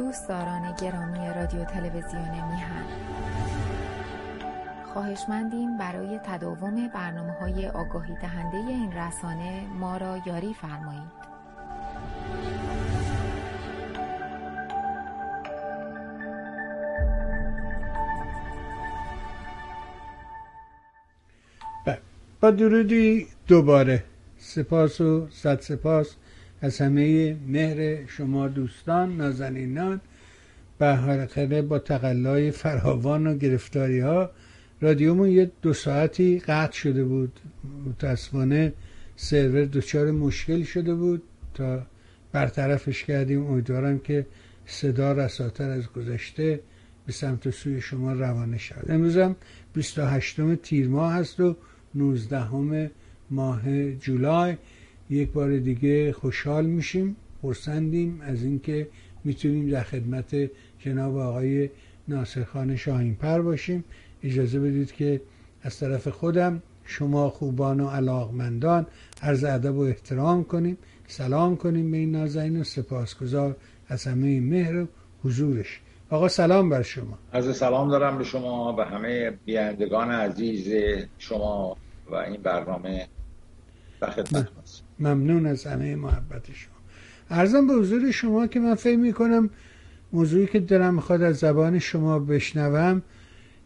دوستداران گرامی رادیو تلویزیون میهن. خواهشمندیم برای تداوم برنامه های آگاهی دهنده این رسانه ما را یاری فرمایید. با درودی دوباره. سپاس و صد سپاس. از همه مهر شما دوستان نازنینان به حلقه با تقلای فراوان و گرفتاری ها رادیومون یه دو ساعتی قطع شده بود. متاسفانه سرور دچار مشکل شده بود. تا برطرفش کردیم امیدوارم که صدا رساتر از گذشته به سمت سوی شما روانه شد امروز هم 28 تیر ماه هست و 19 ماه جولای. یک بار دیگه خوشحال میشیم پرسندیم از اینکه می‌تونیم در خدمت جناب آقای ناصرخان شاهینپر باشیم. اجازه بدید که از طرف خودم شما خوبان و علاقمندان عرض ادب و احترام کنیم. سلام کنیم به این نازنین و سپاسگزار از همه مهر و حضورش. آقا سلام بر شما. از سلام دارم به شما و همه بیاندگان عزیز شما و این برنامه و خدمت ممنون از همه محبت شما ارزم به حضور شما که من فکر می‌کنم موضوعی که دارم می‌خواد از زبان شما بشنوم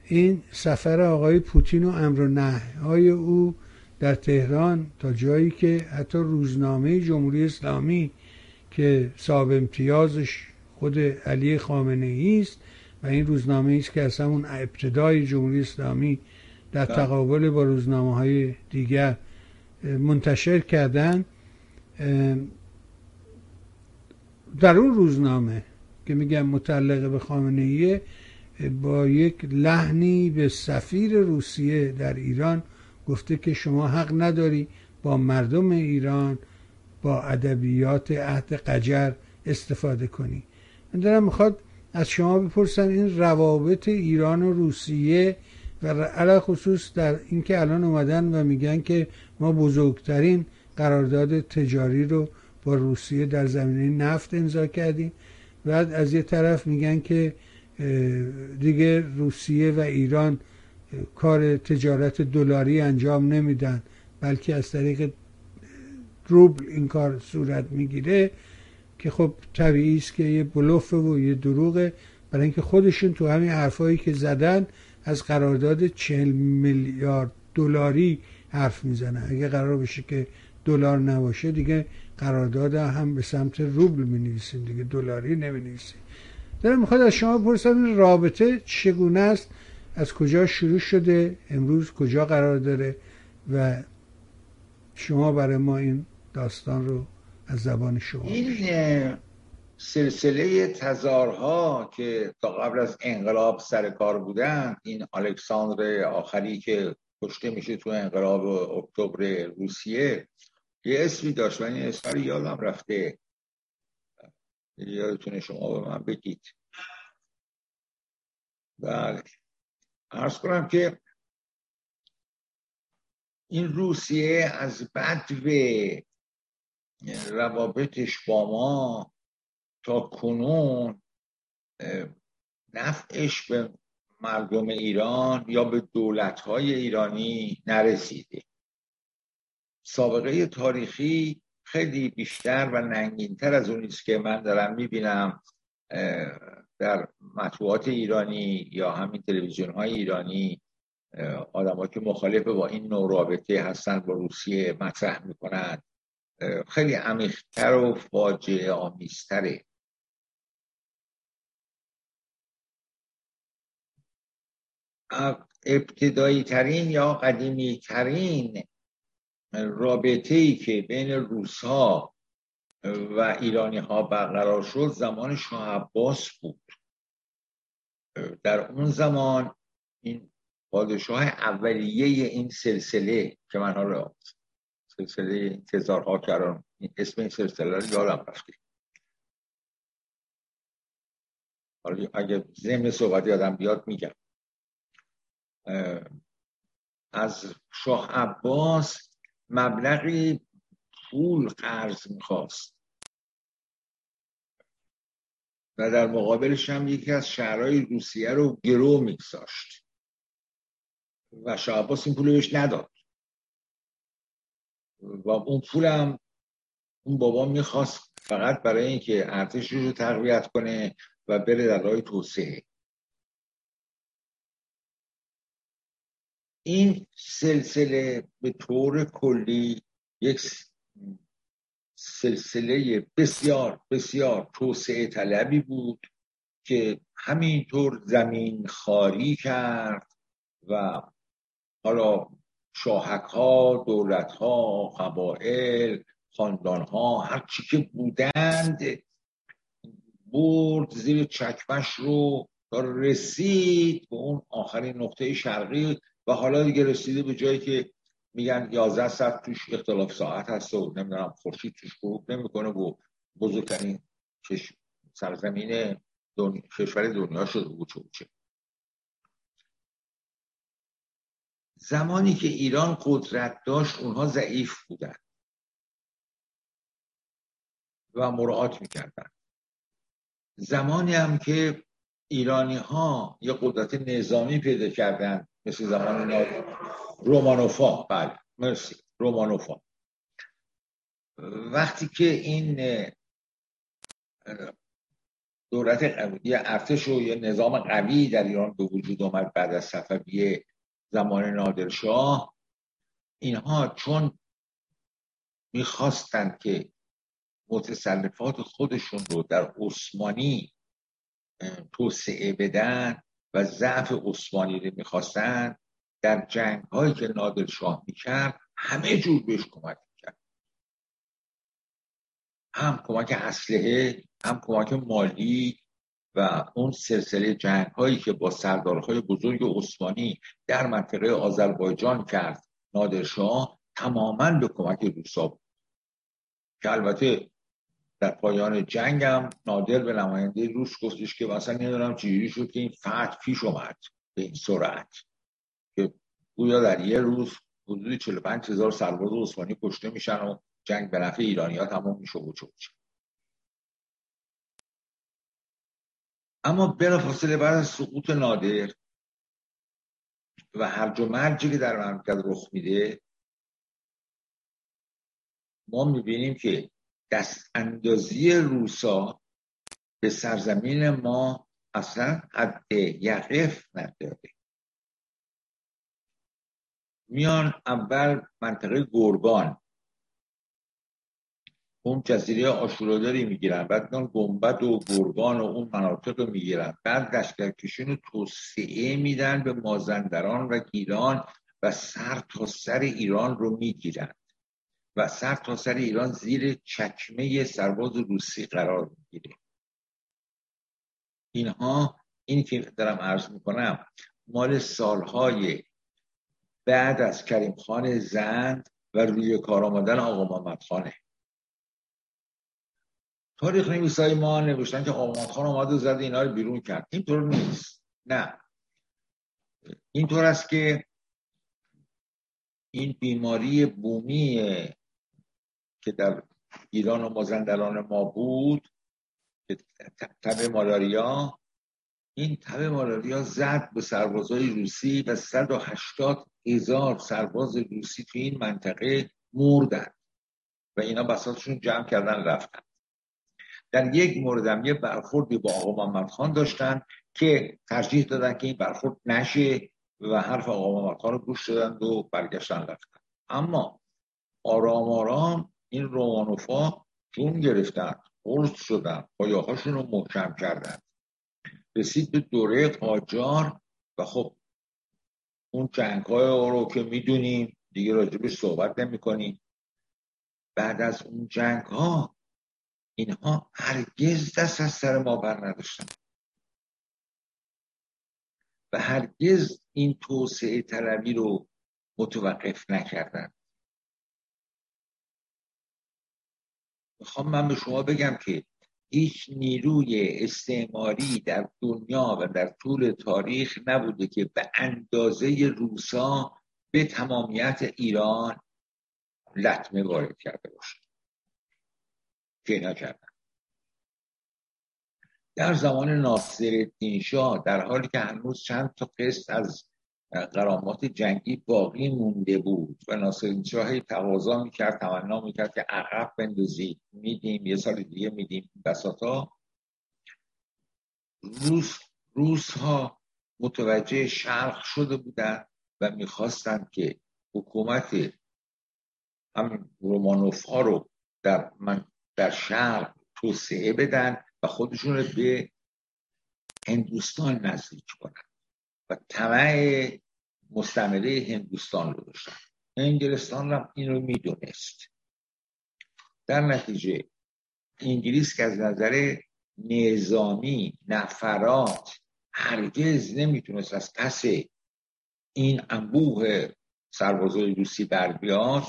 این سفر آقای پوتین و امر و های او در تهران تا جایی که حتی روزنامه جمهوری اسلامی که صاحب امتیازش خود علی خامنه ای است و این روزنامه است که از همون ابتدای جمهوری اسلامی در بله. تقابل با روزنامه های دیگر منتشر کردن در اون روزنامه که میگم متعلق به خامنه با یک لحنی به سفیر روسیه در ایران گفته که شما حق نداری با مردم ایران با ادبیات عهد قجر استفاده کنی. من دارم می‌خواد از شما بپرسم این روابط ایران و روسیه و علا خصوص در اینکه الان اومدن و میگن که ما بزرگترین قرارداد تجاری رو با روسیه در زمینه نفت امضا کردیم. بعد از یه طرف میگن که دیگه روسیه و ایران کار تجارت دلاری انجام نمیدن بلکه از طریق روبل این کار صورت می‌گیره که خب طبیعی است که یه بلوفه و یه دروغه برای اینکه خودشون تو همین حرفایی که زدن از قرارداد چهل میلیارد دلاری حرف می‌زنه. اگه قرار بشه که دلار نباشه دیگه قرارداد هم به سمت روبل می نویسیم دیگه دلاری نمی نویسیم دارم می‌خواد از شما بپرسم این رابطه چگونه است؟ از کجا شروع شده؟ امروز کجا قرار داره؟ و شما برای ما این داستان رو از زبان شما این سلسله تزارها که تا قبل از انقلاب سر کار بودن این الکساندر آخری که کشته میشه تو انقلاب اکتبر روسیه یه اسمی داشت و این اسم یادم رفته. یادتونه شما به من بگید. بله. ارز کنم که این روسیه از بدو روابطش با ما تا کنون نفعش به مردم ایران یا به دولتهای ایرانی نرسیده. سابقه تاریخی خیلی بیشتر و ننگینتر از اونی که من دارم می‌بینم در مطبوعات ایرانی یا همین تلویزیون های ایرانی آدم که مخالف با این نوع رابطه هستن با روسیه مطرح می‌کنن. خیلی عمیقتر و فاجعه آمیزتره ابتدایی ترین یا قدیمی ترین رابطه ای که بین روس ها و ایرانی ها برقرار شد زمان شاه عباس بود. در اون زمان این پادشاه اولیه این سلسله که من حالا سلسله تزارها کردم اسم این سلسله رو یادم رفته. حالا اگه ضمن صحبت یادم بیاد میگم. از شاه عباس مبلغی پول قرض می‌خواست. و در مقابلش هم یکی از شهرهای روسیه رو گرو میگذاشت. و شاه این پول بهش نداد. و اون پولم اون بابا می‌خواست فقط برای اینکه ارتش رو تقویت کنه و بره در راه توسعه. این سلسله به طور کلی یک سلسله بسیار بسیار توسعه طلبی بود که همینطور زمین خاری کرد و حالا شاهک ها دولت ها قبائل خاندان ها هر چی که بودند برد زیر چکمش رو تا رسید به اون آخرین نقطه شرقی و حالا دیگه رسیده به جایی که میگن 11 ساعت توش اختلاف ساعت هست و نمی‌دونم خورشید توش غروب نمی‌کنه و بزرگترین سرزمین دنیا، کشور دنیا شده بود چه زمانی که ایران قدرت داشت اونها ضعیف بودن و مراعات می‌کردن. زمانی هم که ایرانی ها یه قدرت نظامی پیدا کردن مثل زمان رومانوفا بله مرسی. رومانوفا وقتی که این دولت یه ارتش و یه نظام قوی در ایران به وجود آمد بعد از صفویه زمان نادرشاه اینها چون می‌خواستند که متصرفات خودشون رو در عثمانی توسعه بدن و ضعف عثمانی رو می‌خواستن در جنگ هایی که نادر شاه می‌کرد همه جور بهش کمک می‌کرد. هم کمک اسلحه هم کمک مالی و اون سلسله جنگ هایی که با سردارهای بزرگ عثمانی در منطقه آذربایجان کرد نادرشاه تماما به کمک روسا بود. که البته در پایان جنگم نادر به نماینده روس گفتش که مثلا نمی‌دونم چجوری شد که این فتح پیش اومد به این سرعت. که گویا در یه روز حدود 45 هزار سرباز عثمانی کشته میشن و جنگ به نفع ایرانی ها تمام میشه و چه اما فاصله بعد از سقوط نادر و هرج و مرجی که در مملکت رخ میده ما می‌بینیم که دست اندازی روسا به سرزمین ما اصلا حد یقف نداره. میان اول منطقه گرگان اون جزیره آشوراداری می‌گیرن. بعد میان گنبد و گرگان و اون مناطق رو می‌گیرن. بعد لشکرکشی رو توسعه میدن به مازندران و گیلان و سر تا سر ایران رو می‌گیرن. و سر تا سر ایران زیر چکمه سرباز روسی قرار می‌گیره. اینها این که دارم عرض می‌کنم مال سالهای بعد از کریم خان زند و روی کار آمدن آقا محمد خانه. تاریخ نویسای ما نوشتن که آقا محمد خان آمد و زد اینا رو بیرون کرد. اینطور نیست. نه. اینطور است که این بیماری بومی که در ایران و مازندران ما بود تب مالاریا این تب مالاریا زد به سربازای روسی و 180 هزار سرباز روسی تو این منطقه مردن و اینا بساتشون جمع کردن رفتن. در یک موردم یه برخوردی با آقا محمد خان داشتن که ترجیح دادن که این برخورد نشه و حرف آقا محمد خان رو گوش دادن و برگشتن رفتن. اما آرام آرام این رومانوفا جون گرفتن قرص شدن پایاهاشون رو محکم کردن. رسید به دوره قاجار و خب اون جنگ های رو که می‌دونیم دیگه راجبش صحبت نمی کنیم بعد از اون جنگ ها اینها هرگز دست از سر ما بر نداشتن. و هرگز این توسعه طلبی رو متوقف نکردن. می‌خوام من به شما بگم که هیچ نیروی استعماری در دنیا و در طول تاریخ نبوده که به اندازه روسا به تمامیت ایران لطمه وارد کرده باشه. که نکردن. در زمان ناصر شاه در حالی که هنوز چند تا قسط از قرامات جنگی باقی مونده بود و ناصر شاه تقاضا می‌کرد تمنا می‌کرد که عقب بندازید. میدیم یه سال دیگه میدیم بساطا روس روس ها متوجه شرق شده بودند و می‌خواستند که حکومت همین رومانوف ها رو در من در شرق توسعه بدن و خودشون رو به هندوستان نزدیک کنن. و طمع مستمره هندوستان رو داشتن. انگلستان هم این رو می‌دونست. در نتیجه انگلیس که از نظر نظامی نفرات هرگز نمی‌تونست از پس این انبوه سربازای روسی بر بیاد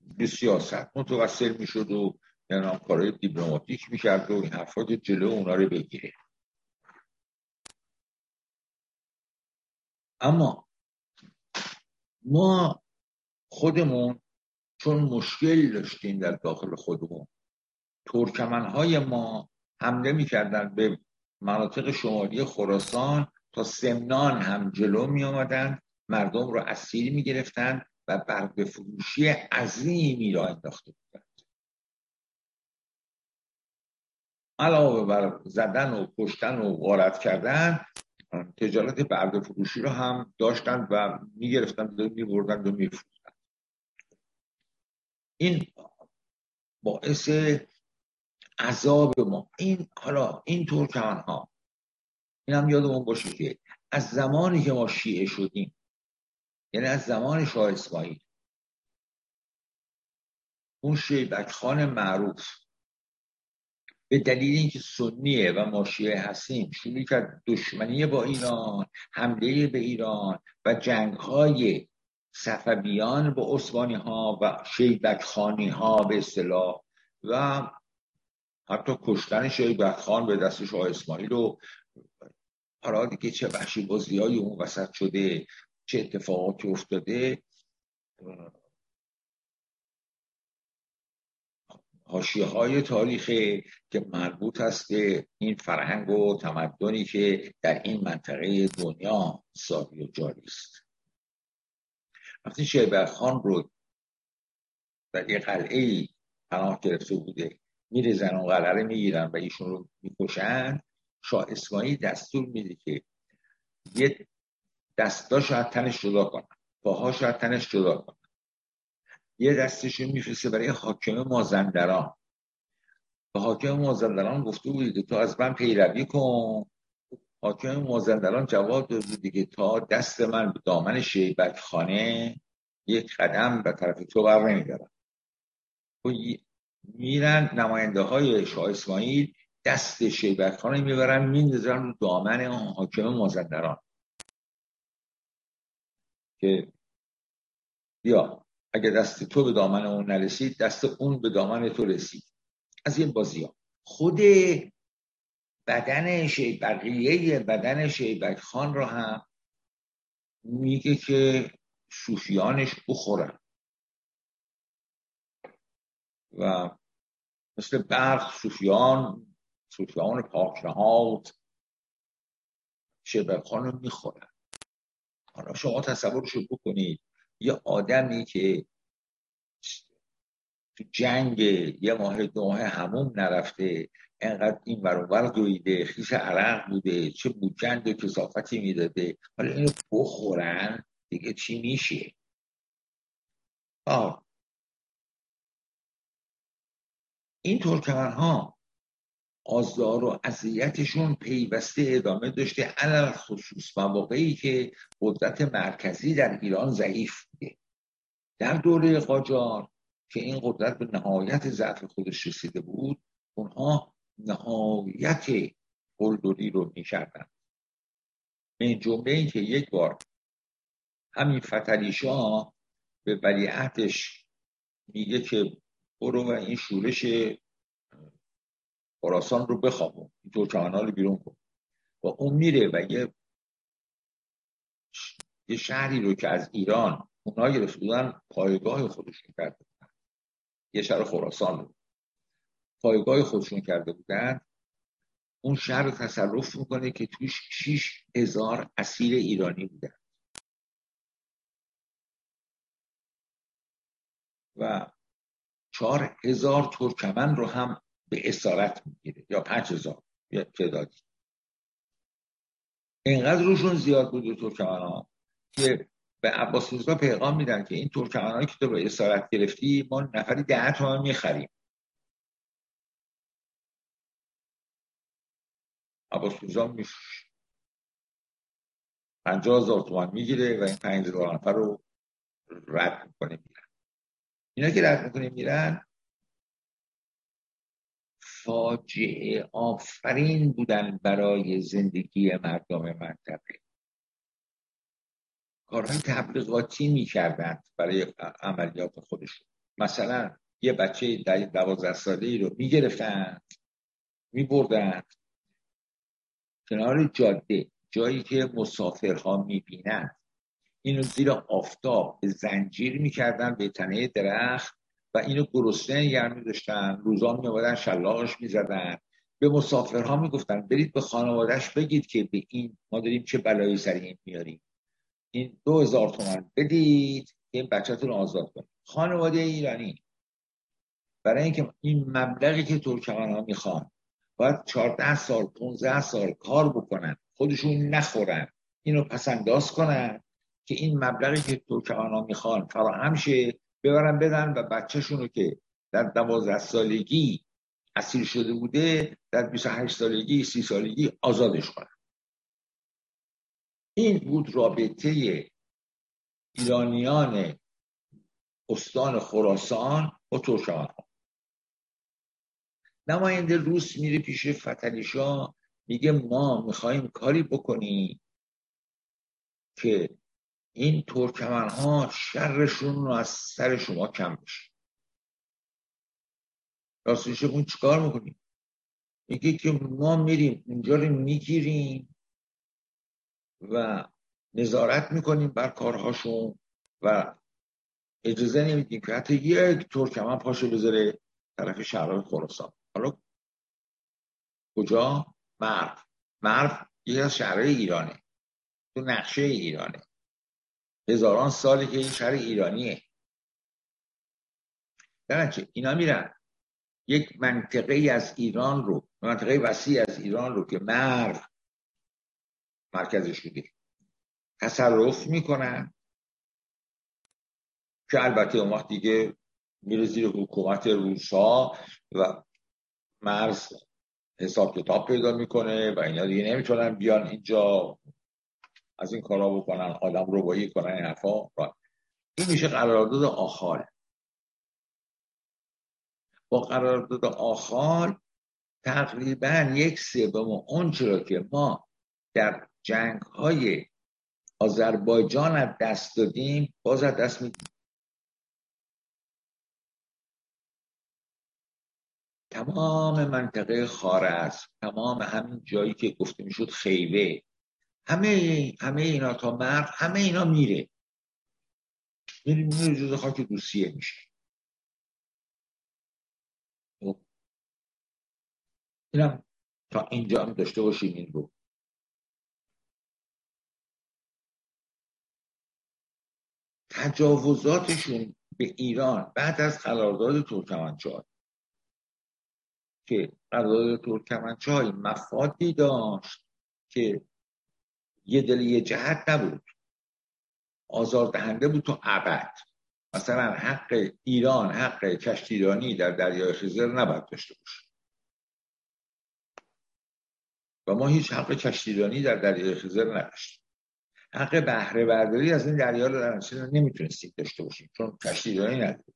به سیاست متوسل می‌شد و یعنی کارهای دیپلماتیک می‌کرد و این حرفات جلو اونا رو بگیره. اما ما خودمون چون مشکل داشتیم در داخل خودمون ترکمنهای ما حمله می‌کردن به مناطق شمالی خراسان تا سمنان هم جلو می آمدن مردم رو اسیر می گرفتن و برگ فروشی عظیمی را انداخته بودند. علاوه بر زدن و کشتن و غارت کردن تجارت برگ فروشی رو هم داشتن و می‌گرفتن و میبردن و میفروختن. این باعث عذاب ما. این حالا این ترکمن ها این هم یادمون باشه که از زمانی که ما شیعه شدیم یعنی از زمان شاه اسماعیل اون شیبک خان معروف به دلیل اینکه سنیه و ما شیعه هستیم شروع کرد دشمنی با ایران حمله به ایران و جنگ های صفویان با عثمانی ها و شیبک ها به اصطلاح و حتی کشتن شیبک خان به دست شاه اسماعیل و حالا دیگه چه بخشی بازی های اون وسط شده چه اتفاقاتی افتاده. حاشیه های تاریخی که مربوط هست به این فرهنگ و تمدنی که در این منطقه دنیا ساری و جاری است. وقتی شیبر خان رو در یه قلعه پناه گرفته بوده میره زن و قلعه می‌گیرن و ایشون رو می‌کشن شاه اسماعیل دستور میده که یه دستا شاید تنش جدا کنن پاها شاید تنش جدا کنن. یه دستش میفرسته برای حاکم مازندران. به حاکم مازندران گفته بودی که تو از من پیروی کن. حاکم مازندران جواب داد دیگه تا دست من به دامن شیبک خانه یک قدم به طرف تو بر نمیدارم. خب میرن نماینده های شاه اسماعیل دست شیبک خانه می‌برن میندازن رو دامن حاکم مازندران. که یا اگه دست تو به دامن اون نرسید دست اون به دامن تو رسید. از این بازی ها. خود بدن شی بقیه بدن شیبک خان رو هم میگه که صوفیانش بخورن. و مثل برق صوفیان صوفیان پاک نهاد شیبک خان رو می‌خورن. حالا شما تصورشو بکنید. یه آدمی که تو جنگ یه ماه دو ماه هموم نرفته انقدر این برابر دویده خیش عرق بوده چه بوجند و کسافتی می‌داده حالا اینو بخورن دیگه چی میشه آه. این ترکمن ها آزار و اذیتشون پیوسته ادامه داشته علل خصوص مواقعی که قدرت مرکزی در ایران ضعیف بوده. در دوره قاجار که این قدرت به نهایت ضعف خودش رسیده بود اونها نهایت قلدری رو می‌کردن به این جمله این که یک بار همین فتلیشا به ولیعتش میگه که برو و این شورش خراسان رو بخوابون این ترکمنها رو بیرون کن. و اون میره و یه یه شهری رو که از ایران اونا گرفته بودن پایگاه خودشون کرده بودن. یه شهر خراسان رو. پایگاه خودشون کرده بودن. اون شهر رو تصرف می‌کنه که توش 6 هزار اسیر ایرانی بودن. و چهار هزار ترکمن رو هم به اسارت می‌گیره یا پنج هزار یا تعدادی. اینقدر روشون زیاد بود ترکمن ها که به عباس میرزا پیغام میدن که این ترکمن که تو به اسارت گرفتی ما نفری ده تومن می‌خریم. عباس میرزا میش پنجاه هزار تومن می‌گیره و این پنج هزار نفر رو رد می‌کنه میرن. اینا که رد می‌کنه میرن فاجعه آفرین بودن برای زندگی مردم منطقه. کارهای تبلیغاتی می‌کردند برای عملیات خودشون. مثلا یه بچه دوازده ساله ای رو می‌گرفتند میبردند کنار جاده جایی که مسافرها می‌بینند. اینو زیر آفتاب زنجیر می‌کردن به تنه درخت و اینو گرسنه گرمی داشتن روزا میآمدن شلاقش می‌زدن. به مسافرها می‌گفتن برید به خانوادهش بگید که به این ما داریم چه بلایی سر این میاریم. این دو هزار تومن بدید که این بچهتون آزاد کنید. خانواده ایرانی. برای اینکه این مبلغی که ترکمن ها می‌خوان باید 14 سال 15 سال کار بکنن خودشون نخورن اینو پسنداز کنن که این مبلغی که ترکمن ها می‌خوان فراهم شه ببرن بدن و بچهشون رو که در دوازده سالگی اسیر شده بوده در 28 سالگی سی سالگی آزادش کنن. این بود رابطه ایرانیان استان خراسان با ترکمن ها نماینده روس میره پیش فتلیشا میگه ما می‌خوایم کاری بکنیم که این ترکمن ها شرشون رو از سر شما کم بشه راستش اون چیکار می‌کنیم؟ میگه که ما میریم اونجا رو می‌گیریم و نظارت می‌کنیم بر کارهاشون و اجازه نمیدیم که حتی یک ترکمن پاشو بذاره طرف شهرهای خراسان. حالا کجا؟ مرو. مرو یکی از شهرهای ایرانه. تو نقشه ایرانه. هزاران سالی که این شهر ایرانیه. درنچه اینا میرن. یک منطقه از ایران رو منطقه وسیع از ایران رو که مرو مرکزش بوده تصرف می‌کنن که البته اون وقت دیگه میره زیر حکومت روسا و مرز حساب کتاب پیدا می‌کنه و اینا دیگه نمی‌تونن بیان اینجا. از این کارا بکنن آدم رو بایی کنن این حرفا این میشه قرارداد آخار. با قرارداد آخار تقریبا یک سوم اون چرا که ما در جنگ های آذربایجان از دست دادیم باز از دست میدیم تمام منطقه خارز تمام همین جایی که گفته می‌شد خیوه. همه همه اینا تا مرد همه اینا میره. میره میره جز خاک روسیه میشه خب. اینم تا اینجا هم داشته باشیم این رو. تجاوزاتشون به ایران بعد از قرارداد ترکمنچای که قرارداد ترکمنچای مفادی داشت که یه دل یه جهت نبود. آزاردهنده بود تو ابد. مثلا حق ایران حق کشتیرانی در دریای خزر نباید داشته باشه. و ما هیچ حق کشتیرانی در دریای خزر نداشتیم. حق بهره برداری از این دریا رو در نمی‌تونستیم داشته باشیم چون کشتیرانی نداریم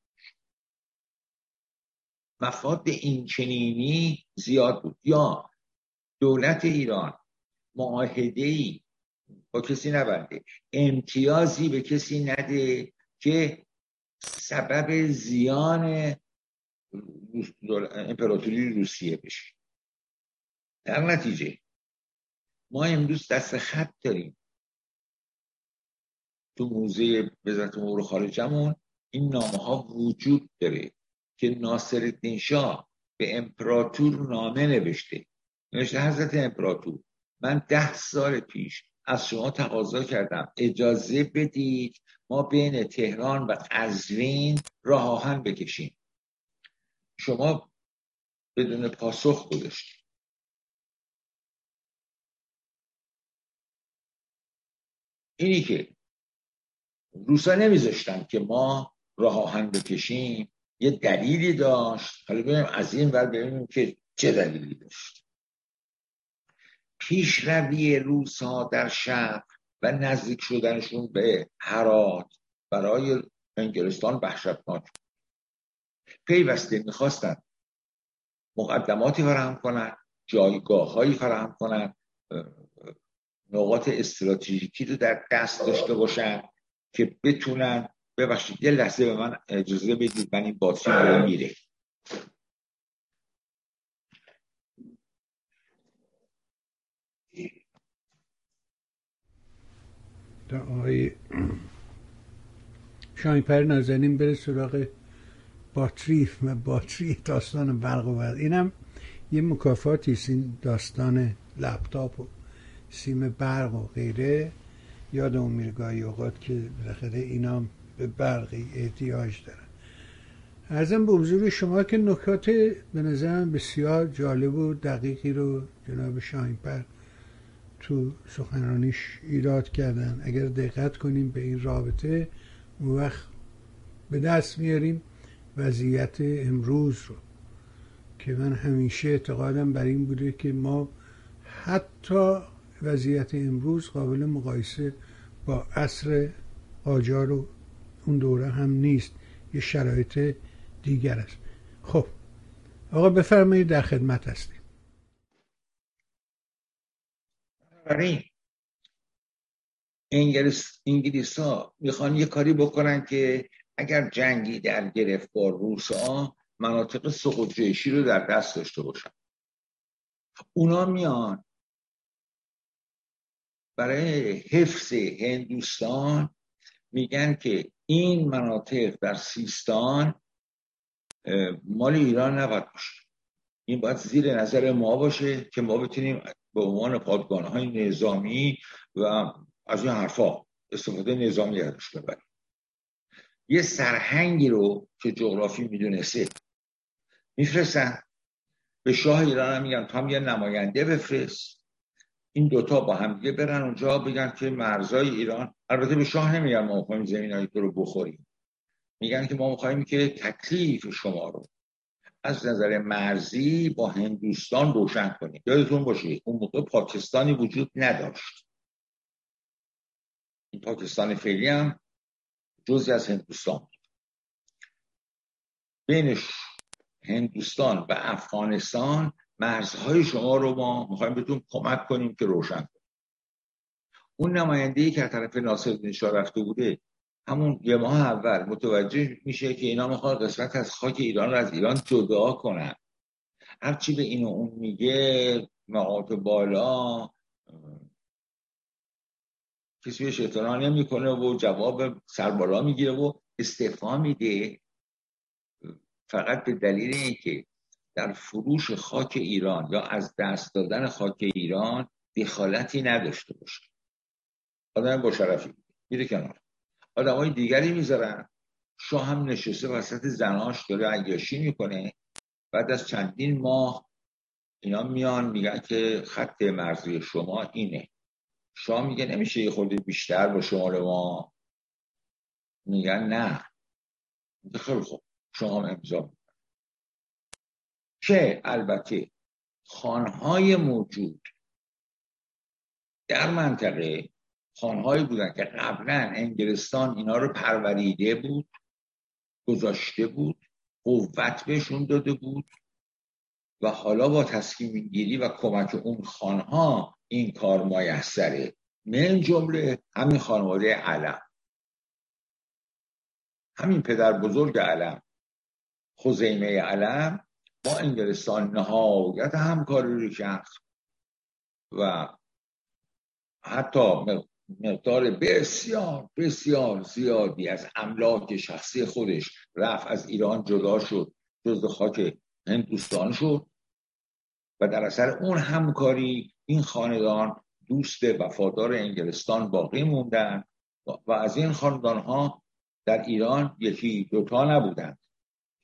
مفاد این چنینی زیاد بود. یا دولت ایران معاهده ای با کسی نبنده. امتیازی به کسی نده که سبب زیان امپراتوری روسیه بشه. در نتیجه ما امروز دست خط داریم. تو موزه وزارت امور خارجمون این نامه ها وجود داره که ناصر الدین شاه به امپراتور نامه نوشته. نوشته حضرت امپراتور من ده سال پیش از شما تقاضا کردم. اجازه بدید ما بین تهران و قزوین راه آهن بکشیم. شما بدون پاسخ گذاشتید. اینی که روسا نمیذاشتن که ما راه آهن بکشیم یه دلیلی داشت. حالا ببینیم از این ور ببینیم که چه دلیلی داشت. پیشروی روس ها در شرق و نزدیک شدنشون به هرات برای انگلستان وحشتناک پیوسته می‌خواستن مقدماتی فراهم کنن جایگاه هایی فراهم کنن نقاط استراتژیکی رو در دست داشته باشن که بتونن ببخشید یه لحظه به من اجازه بدید من این باتری رو میره آقای شاینپر نازنین بره سراغ باتری و باتری داستان برق و برق. اینم یه مکافاتی این داستان لپتاپ و سیم برق و غیره. یادمون میره گاهی اوقات که بالاخره اینا به برقی احتیاج دارن. ارزم به حضور شما که نکات به نظرم بسیار جالب و دقیقی رو جناب شاهینپر تو سخنرانیش ایراد کردن. اگر دقت کنیم به این رابطه اون وقت به دست میاریم وضعیت امروز رو. که من همیشه اعتقادم بر این بوده که ما حتی وضعیت امروز قابل مقایسه با عصر آجار و اون دوره هم نیست. یه شرایط دیگر است. خب آقا بفرمایید در خدمت هستیم. انگلیس انگلیس ها می‌خوان یه کاری بکنن که اگر جنگی در گرفت با روس ها مناطق سقوط جیشی رو در دست داشته باشن. اونا میان برای حفظ هندوستان میگن که این مناطق در سیستان مال ایران نباید باشه. این باید زیر نظر ما باشه که ما بتونیم به عنوان پادگان های نظامی و از این حرفا استفاده نظامی ازش ببریم یه سرهنگی رو که جغرافی می‌دونسته میفرستن. به شاه ایران هم میگن تو یه نماینده بفرست. این دوتا با هم دیگه برن اونجا بگن که مرزای ایران البته به شاه نمیگن ما می‌خوایم زمین رو بخوریم. میگن که ما می‌خوایم که تکلیف شما رو از نظر مرزی با هندوستان روشن کنیم. یادتون باشه اون موقع پاکستانی وجود نداشت. این پاکستان فعلی هم جزی از هندوستان بود. بین هندوستان و افغانستان مرزهای شما رو ما می‌خوایم بهتون کمک کنیم که روشن کنیم. اون نماینده ای که از طرف ناصر شاه رفته بوده همون یه ماه اول متوجه میشه که اینا می‌خواد قسمت از خاک ایران رو از ایران جدا کنن. هرچی به اینو اون میگه مقاط بالا کسی بهش اعتنا نمی‌کنه و جواب سربالا می‌گیره و استعفا میده. فقط به دلیل اینکه در فروش خاک ایران یا از دست دادن خاک ایران دخالتی نداشته باشه. آدم با شرفی میره کنار. آدم های دیگری می‌ذارن. شاه هم نشسته وسط زناش داره عیاشی می‌کنه. بعد از چندین ماه اینا میان میگن که خط مرزی شما اینه. شاه میگه نمیشه یه خورده بیشتر با شمال ما. میگن نه. خیلی خوب. شما هم امضا که البته خانهای موجود در منطقه خانهایی بودن که قبلا انگلستان اینا رو پروریده بود گذاشته بود قوت بهشون داده بود و حالا با تصمیم گیری و کمک اون خانها این کار میسره من جمله همین خانواده علم. همین پدر بزرگ علم خزیمه علم با انگلستان نهایت همکاری رو کرد و حتی مقدار بسیار بسیار زیادی از املاک شخصی خودش رفت از ایران جدا شد جز خاک هندوستان شد. و در اثر اون همکاری این خاندان دوست وفادار انگلستان باقی موندن و از این خاندان ها در ایران یکی دوتا نبودند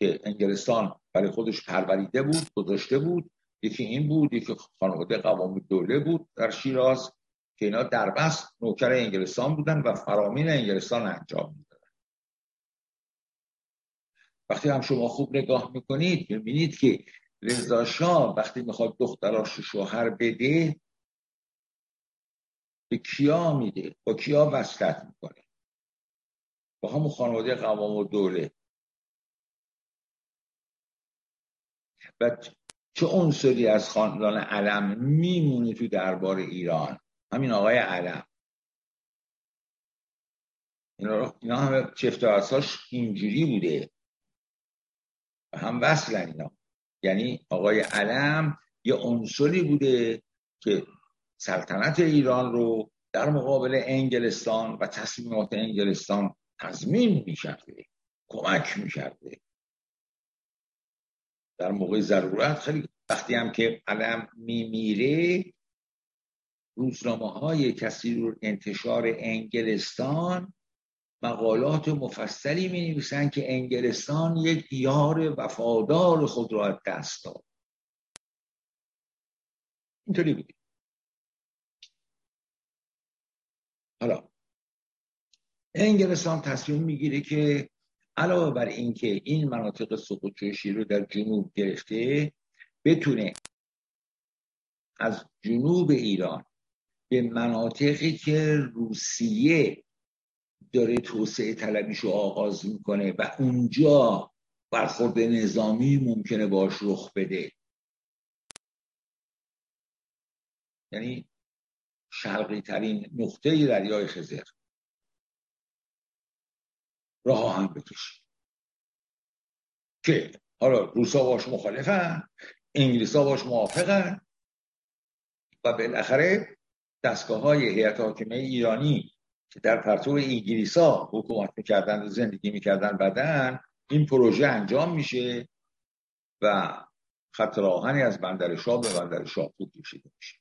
که انگلستان برای خودش پروریده بود گذاشته بود. یکی این بود یکی خانواده قوام دوله بود در شیراز. که اینا در بس نوکر انگلستان بودن و فرامین انگلستان انجام می‌دادن. وقتی هم شما خوب نگاه می‌کنید می‌بینید که رضا شاه وقتی می‌خواد دختراش شوهر بده به کیا میده؟ با کیا وصلت می‌کنه؟ با همون خانواده قوام و دوله. و چه عنصری از خاندان علم میمونه تو دربار ایران؟ همین آقای علم. اینا, همه چفت اینجوری بوده. و هم وصلن اینا. یعنی آقای علم یه عنصری بوده که سلطنت ایران رو در مقابل انگلستان و تصمیمات انگلستان تضمین می‌کرده کمک می‌کرده. در موقع ضرورت خیلی وقتی هم که علم میمیره روزنامه های کسی رو انتشار انگلستان مقالات مفصلی می نویسن که انگلستان یک یار وفادار خود را دست داد. اینطوری بود. حالا انگلستان تصمیم می‌گیره که علاوه بر اینکه این مناطق سقوط رو در جنوب گرفته بتونه از جنوب ایران به مناطقی که روسیه داره توسعه طلبیش رو آغاز می‌کنه و اونجا برخورد نظامی ممکنه باش رخ بده. یعنی شرقی ترین نقطه دریای خزر راه هم بکشید که حالا روسا باش مخالفن انگلیسا باش موافقن و بالاخره دستگاه های هیئت حاکمه ایرانی که در پرتو انگلیسا حکومت می‌کردن و زندگی می‌کردن بدن این پروژه انجام میشه و خط راهنی از بندر شاه به بندر شاهپور کشیده میشه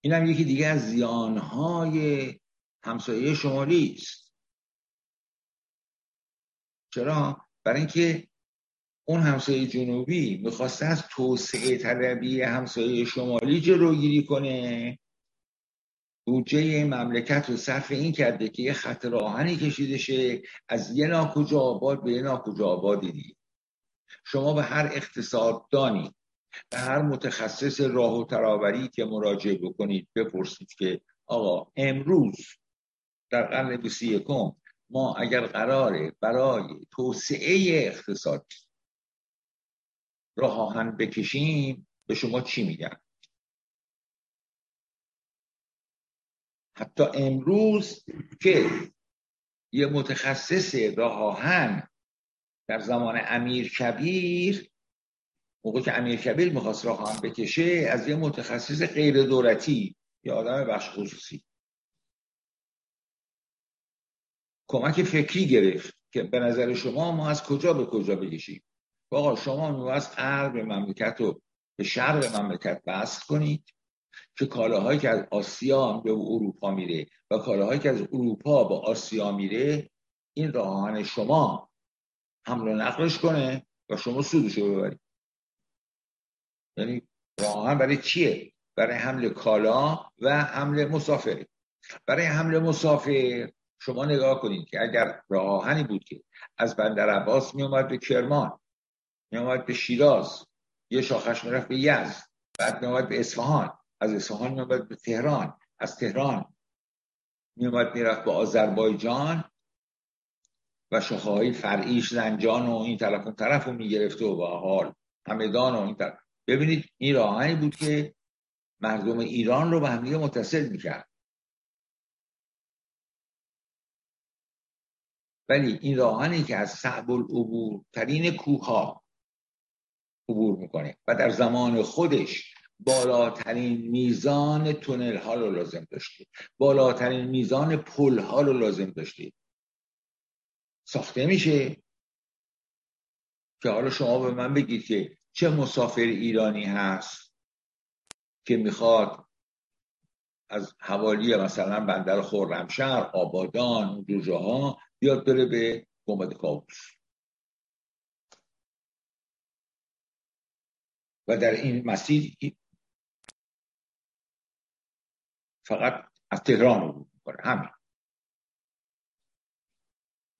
این هم یکی دیگه از زیانهای همسایه شمالی است چرا؟ برای اینکه اون همسایه جنوبی می‌خواسته از توسعه طلبی همسایه شمالی جلوگیری کنه. بودجه مملکت رو صرف این کرده که یه خط راهنی کشیده شه از یه ناکجا آباد به یه ناکجا آبادی دیگه. شما به هر اقتصاددانی به هر متخصص راه و تراوری که مراجعه بکنید بپرسید که آقا امروز در قرن 21 ما اگر قراره برای توسعه اقتصادی راه آهن بکشیم به شما چی میگن حتی امروز که یه متخصص راه آهن در زمان امیر کبیر موقع که امیر کبیر می‌خواست راه آهن بکشه از یه متخصص غیر دولتی یا آدم بخش خصوصی. کمک فکری گرفت که به نظر شما ما از کجا به کجا بکشیم؟ آقا شما از غرب مملکت رو به شرق مملکت بست کنید که کالاهایی که از آسیا به اروپا میره و کالاهایی که از اروپا به آسیا میره این راهان شما حمل و نقلش کنه و شما سودش رو ببرید. یعنی راهان برای چیه؟ برای حمل کالا و حمل مسافر. برای حمل مسافر شما نگاه کنید که اگر راهانی بود که از بندر عباس می اومد به کرمان می اومد به شیراز یه شاخش می‌رفت به یزد بعد می اومد به اصفهان از اصفهان می اومد به تهران از تهران می اومد می‌رفت به آذربایجان و شاخه های فرعیش زنجان و این طرف اون طرف رو می‌گرفته و حال همدان و این طرف. ببینید این راهانی بود که مردم ایران رو به همدیگه متصل می‌کرد. ولی این راهانی که از صعب العبور ترین کوه عبور می‌کنه. و در زمان خودش بالاترین میزان تونل ها رو لازم داشته. بالاترین میزان پل ها رو لازم داشته. ساخته میشه. که حالا شما به من بگید که چه مسافر ایرانی هست که می‌خواد از حوالی مثلا بندر خرمشهر آبادان اون جاها بیاد بره به گنبد کابوس. و در این مسیر فقط از تهران رو می‌کنه. همین.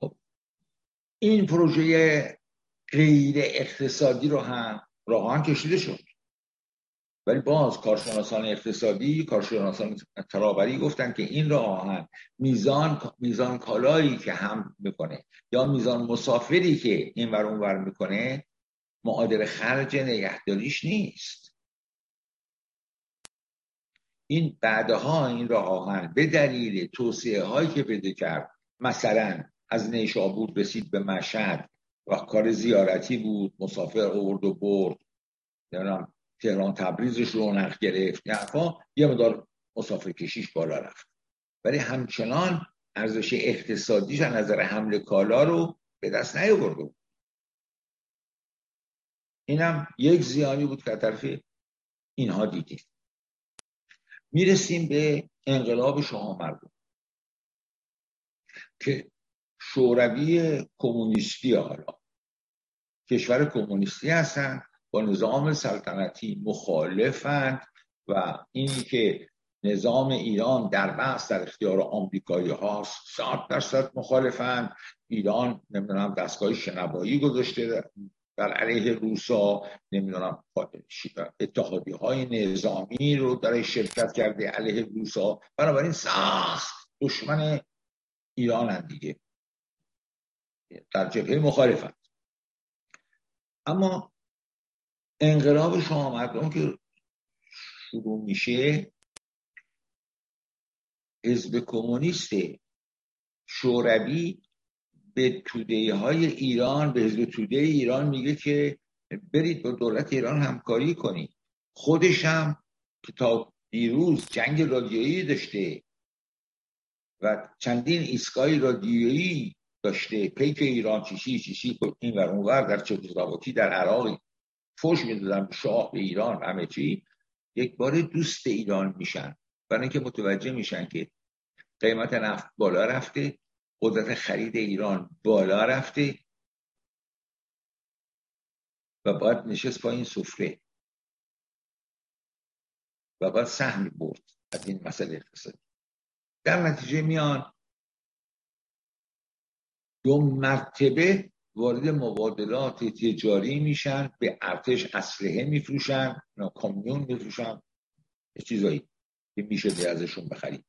خب. این پروژه غیر اقتصادی رو هم راهان کشیده شد. ولی باز کارشناسان اقتصادی کارشناسان ترابری گفتن که این راه آهن میزان میزان کالایی که هم می‌کنه یا میزان مسافری که این ور اون ور می‌کنه معادل خرج نگهداریش نیست. این بعدها این راه آهن به دلیل توصیه هایی که بده کرد مثلا از نیشابور رسید به مشهد و کار زیارتی بود مسافر آورد و برد. نمی‌دونم تهران تبریزش رونق گرفت یعنی یه مدار مسافر کشیش بالا رفت. ولی همچنان ارزش اقتصادیش از نظر حمل کالا رو به دست نیاورده بود. اینم یک زیانی بود که طرف اینها دیدیم. می‌رسیم به انقلاب شما مردم که شوروی کمونیستی حالا کشور کمونیستی هستن با نظام سلطنتی مخالفند و اینی که نظام ایران در بحث در اختیار آمریکایی هاست صد درصد مخالفند ایران نمی‌دونم دستگاه شنوایی گذاشته در علیه روسا نمی‌دونم اتحادی های نظامی رو در شرکت کرده علیه روسا. بنابراین سخت. دشمن ایران دیگه. در جبهه مخالفت. اما انقلاب شما مردم که شروع میشه حزب کمونیست شوروی به توده های ایران به حزب توده ایران میگه که برید با دولت ایران همکاری کنید. خودش هم که تا دیروز جنگ رادیویی داشته و چندین ایستگاه رادیویی داشته پیک ایران چیشی چیشی این و اونور در چکسلواکی در عراق فوش می‌دادن شاه به ایران همه چی. یک بار دوست ایران میشن. برای اینکه متوجه میشن که قیمت نفت بالا رفته. قدرت خرید ایران بالا رفته و باید نشست این سفره و باید سهم برد از این مسئله اقتصادی. در نتیجه میان دو مرتبه وارد مبادلات تجاری میشن به ارتش اسلحه میفروشن کامیون میفروشن چیزایی که میشه ازشون بخرید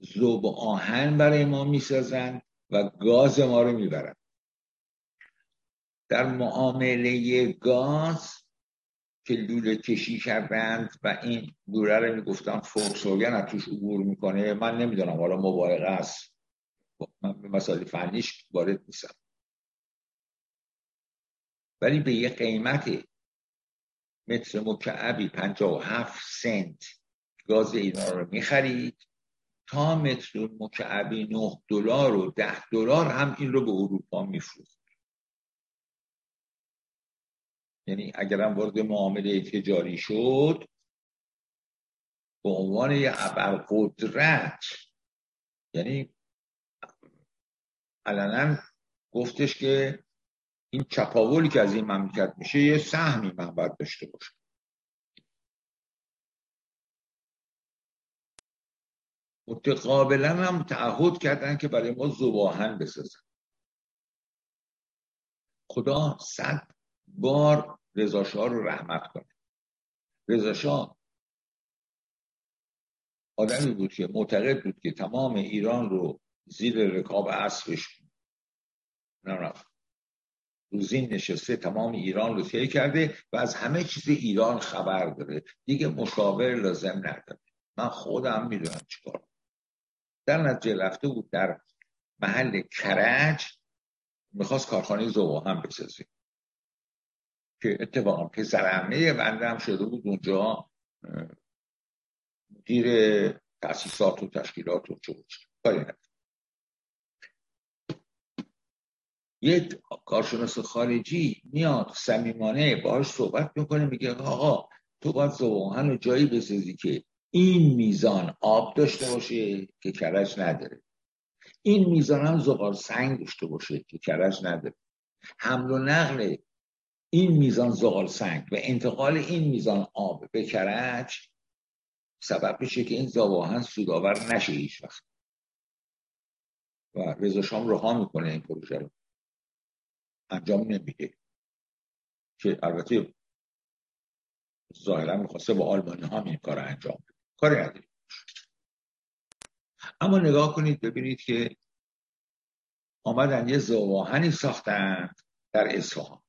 زوب آهن برای ما می‌سازن و گاز ما رو می‌برن. در معامله گاز که لوله کشی کردند و این لوله رو می‌گفتن فورکسوگن از توش عبور می‌کنه من نمی‌دونم حالا مبارقه است. من به مسائل فنیش وارد نیستم. ولی به یه قیمت متر مکعبی 57 سنت گاز ایران رو می‌خرید. تا متر مکعبی 9 دلار و 10 دلار هم این رو به اروپا میفروخت. یعنی اگرم وارد معامله تجاری شد به عنوان یه ابرقدرت یعنی علنا گفتش که این چپاولی که از این مملکت میشه یه سهمی من داشته باشه. متقابلا هم تعهد کردن که برای ما زباهن بسازن. خدا صد بار رضا رو رحمت کنه. رضا آدمی بود که معتقد بود که تمام ایران رو زیر رکاب اسبش نرفت روزین نشسته تمام ایران رو طی کرده و از همه چیز ایران خبر داره. دیگه مشاور لازم نداره. من خودم می‌دونم چیکار در نتیجه رفته بود در محل کرج می‌خواست کارخانه زوا هم بسازه. که اتفاقا پسر عمه بنده هم شده بود اونجا مدیر تاسیسات و تشکیلات و چه کاری یک کارشناس خارجی میاد صمیمانه باهاش صحبت می‌کنه میگه آقا تو باید زبان رو جایی بسازی که این میزان آب داشته باشه که کرج نداره. این میزان هم زغال سنگ داشته باشه که کرج نداره. حمل و نقل این میزان زغال سنگ و انتقال این میزان آب به کرج سبب بشه که این زواهن سودآور نشه هیچ وقت. و رضا شام رها می‌کنه این پروژه رو. انجام نمیده. که البته ظاهرا می‌خواسته با آلمانی ها این کار انجام کاری نداریم. اما نگاه کنید ببینید که آمدن یه زواهنی ساختن در اصفهان.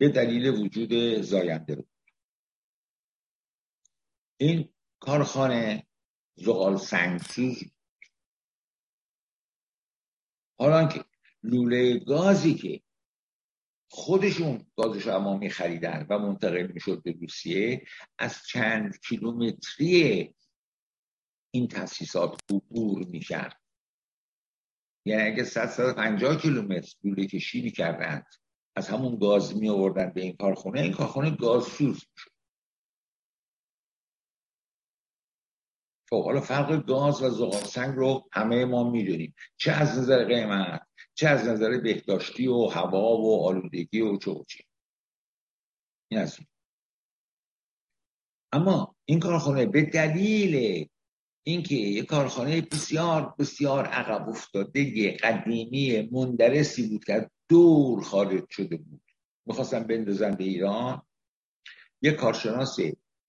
به دلیل وجود زاینده رو این کارخانه زغال سنگسوز حالا که لوله گازی که خودشون گازش اما میخریدن و منتقل می‌شد به روسیه از چند کیلومتری این تاسیسات عبور می‌کرد. یعنی اگه 150 کیلومتر لوله کشی می‌کردند از همون گاز می آوردن به این کارخونه این کارخونه گاز سوز می‌شد. خب حالا فرق گاز و زغال سنگ رو همه ما می‌دونیم. چه از نظر قیمت؟ چه از نظر بهداشتی و هوا و آلودگی و چه و چه. این از اما این کارخانه به دلیل اینکه یک کارخانه بسیار بسیار عقب افتاده قدیمی مندرسی بود که دور خارج شده بود. می‌خواستم بندازن به ایران. یک کارشناس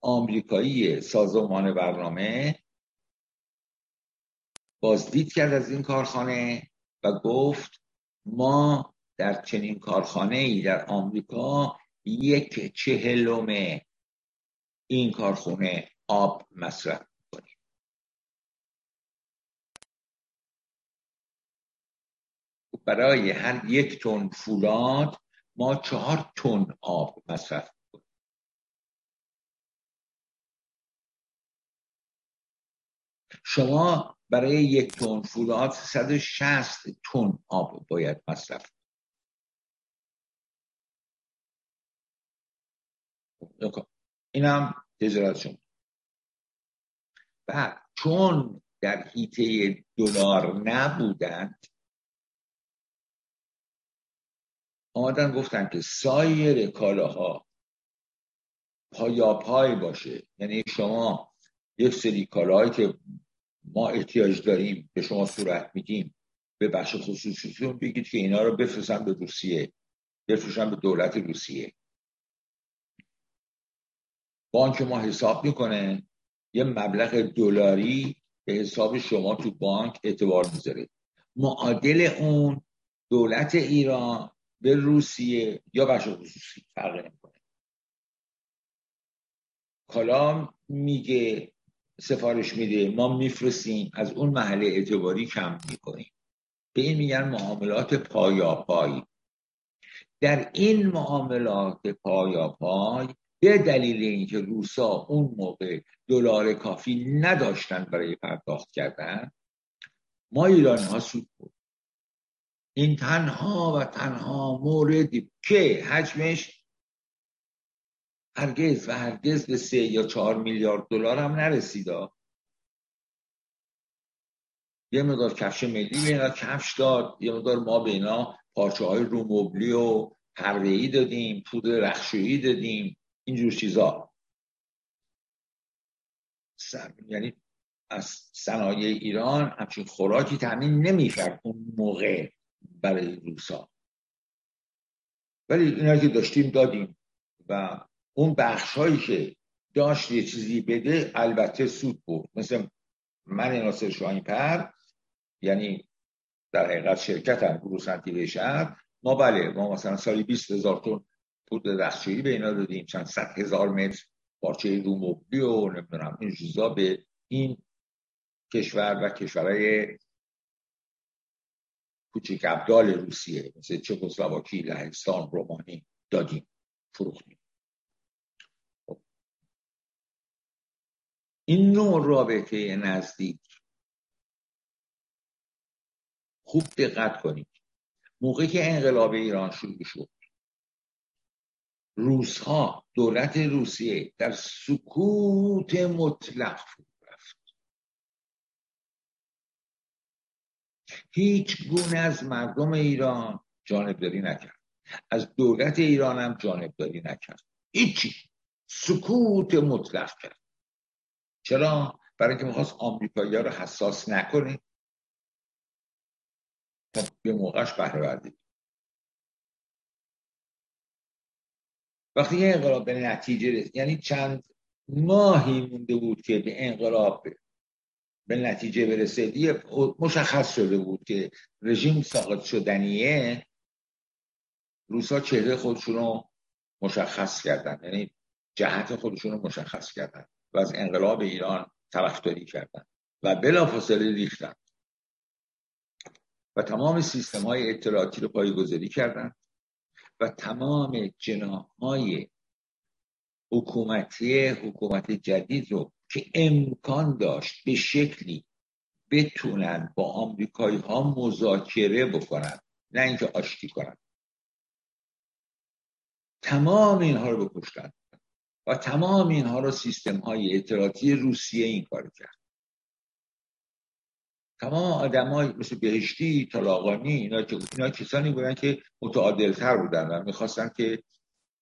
آمریکایی سازمان برنامه بازدید کرد از این کارخانه و گفت ما در چنین کارخانه ای در آمریکا یک چهلم این کارخانه آب مصرف کنیم برای هر یک تن فولاد ما چهار تن آب مصرف کنیم شما برای یک تن فولاد 160 تن آب باید مصرف اینم تجارت شما. بعد چون در حیطه دلار نبودند آمدن گفتن که سایر کالاها پای باشه. یعنی شما یک سری کالاهایی که ما احتیاج داریم به شما صورت میدیم به بخش خصوصیتون بگید که اینا رو بفرستن به روسیه بفرستن به دولت روسیه. بانک ما حساب می‌کنه یه مبلغ دلاری به حساب شما تو بانک اعتبار می‌ذاره. معادل اون دولت ایران به روسیه یا بخش خصوصی فرق نمی‌کنه. کلام میگه سفارش میده. ما میفرستیم. از اون محله اعتباری کم می‌کنیم. به این میگن معاملات پایاپای. در این معاملات پایاپای به دلیل اینکه روسا اون موقع دلار کافی نداشتن برای پرداخت کردن ما ایرانی ها سود بود این تنها و تنها موردی که حجمش هرگز و هرگز به سه یا چهار میلیارد دلار هم نرسیدا یه مقدار کفش ملی به اینا کفش داد یه مقدار ما به اینا پارچه های روموبلی و پرده دادیم پودر رخشویی دادیم اینجور چیزا. یعنی از صنایع ایران همچین خوراکی تامین نمی‌کرد اون موقع برای روسا ولی اینا که داشتیم دادیم و اون بخش هایی که داشت یه چیزی بده البته سود بود مثل من ناصر شاهین پر یعنی در حقیقت شرکت هم گروه سنتی شهر. ما بله ما مثلا سالی 20 هزار تون پود دستشویی به اینا دادیم. چند صد هزار متر پارچه رو مبلی و نمی‌دونم این چیزا به این کشور و کشورهای کوچیک ابدال روسیه مثل چکسلواکی لهستان رومانی دادیم فروختیم. این نوع رابطه نزدیک. خوب دقت کنید. موقعی که انقلاب ایران شروع شد روزها دولت روسیه در سکوت مطلق رفت. هیچ گونه از مردم ایران جانبداری نکرد. از دولت ایران هم جانبداری نکرد. هیچی. سکوت مطلق کرد. چرا؟ برای اینکه می‌خواست آمریکایی رو حساس نکنه. به موقعش بهره بردید وقتی یه انقلاب به نتیجه رسید یعنی چند ماهی مونده بود که به انقلاب به نتیجه برسه مشخص شده بود که رژیم ساقط شدنیه. روسا چهره خودشون رو مشخص کردن یعنی جهت خودشون رو مشخص کردن. و از انقلاب ایران طرفداری کردن و بلافاصله ریختن. و تمام سیستم های اطلاعاتی رو پایگذاری کردن و تمام های حکومتی حکومت جدید رو که امکان داشت به شکلی بتونن با آمریکایی ها مذاکره بکنن نه اینکه آشتی کنن. تمام اینها رو بکشتن. و تمام اینها رو سیستم های اطلاعاتی روسیه این کار کرد. تمام آدمای مثل بهشتی طلاقانی اینا, اینا کسانی بودن که متعادلتر بودن و می‌خواستن که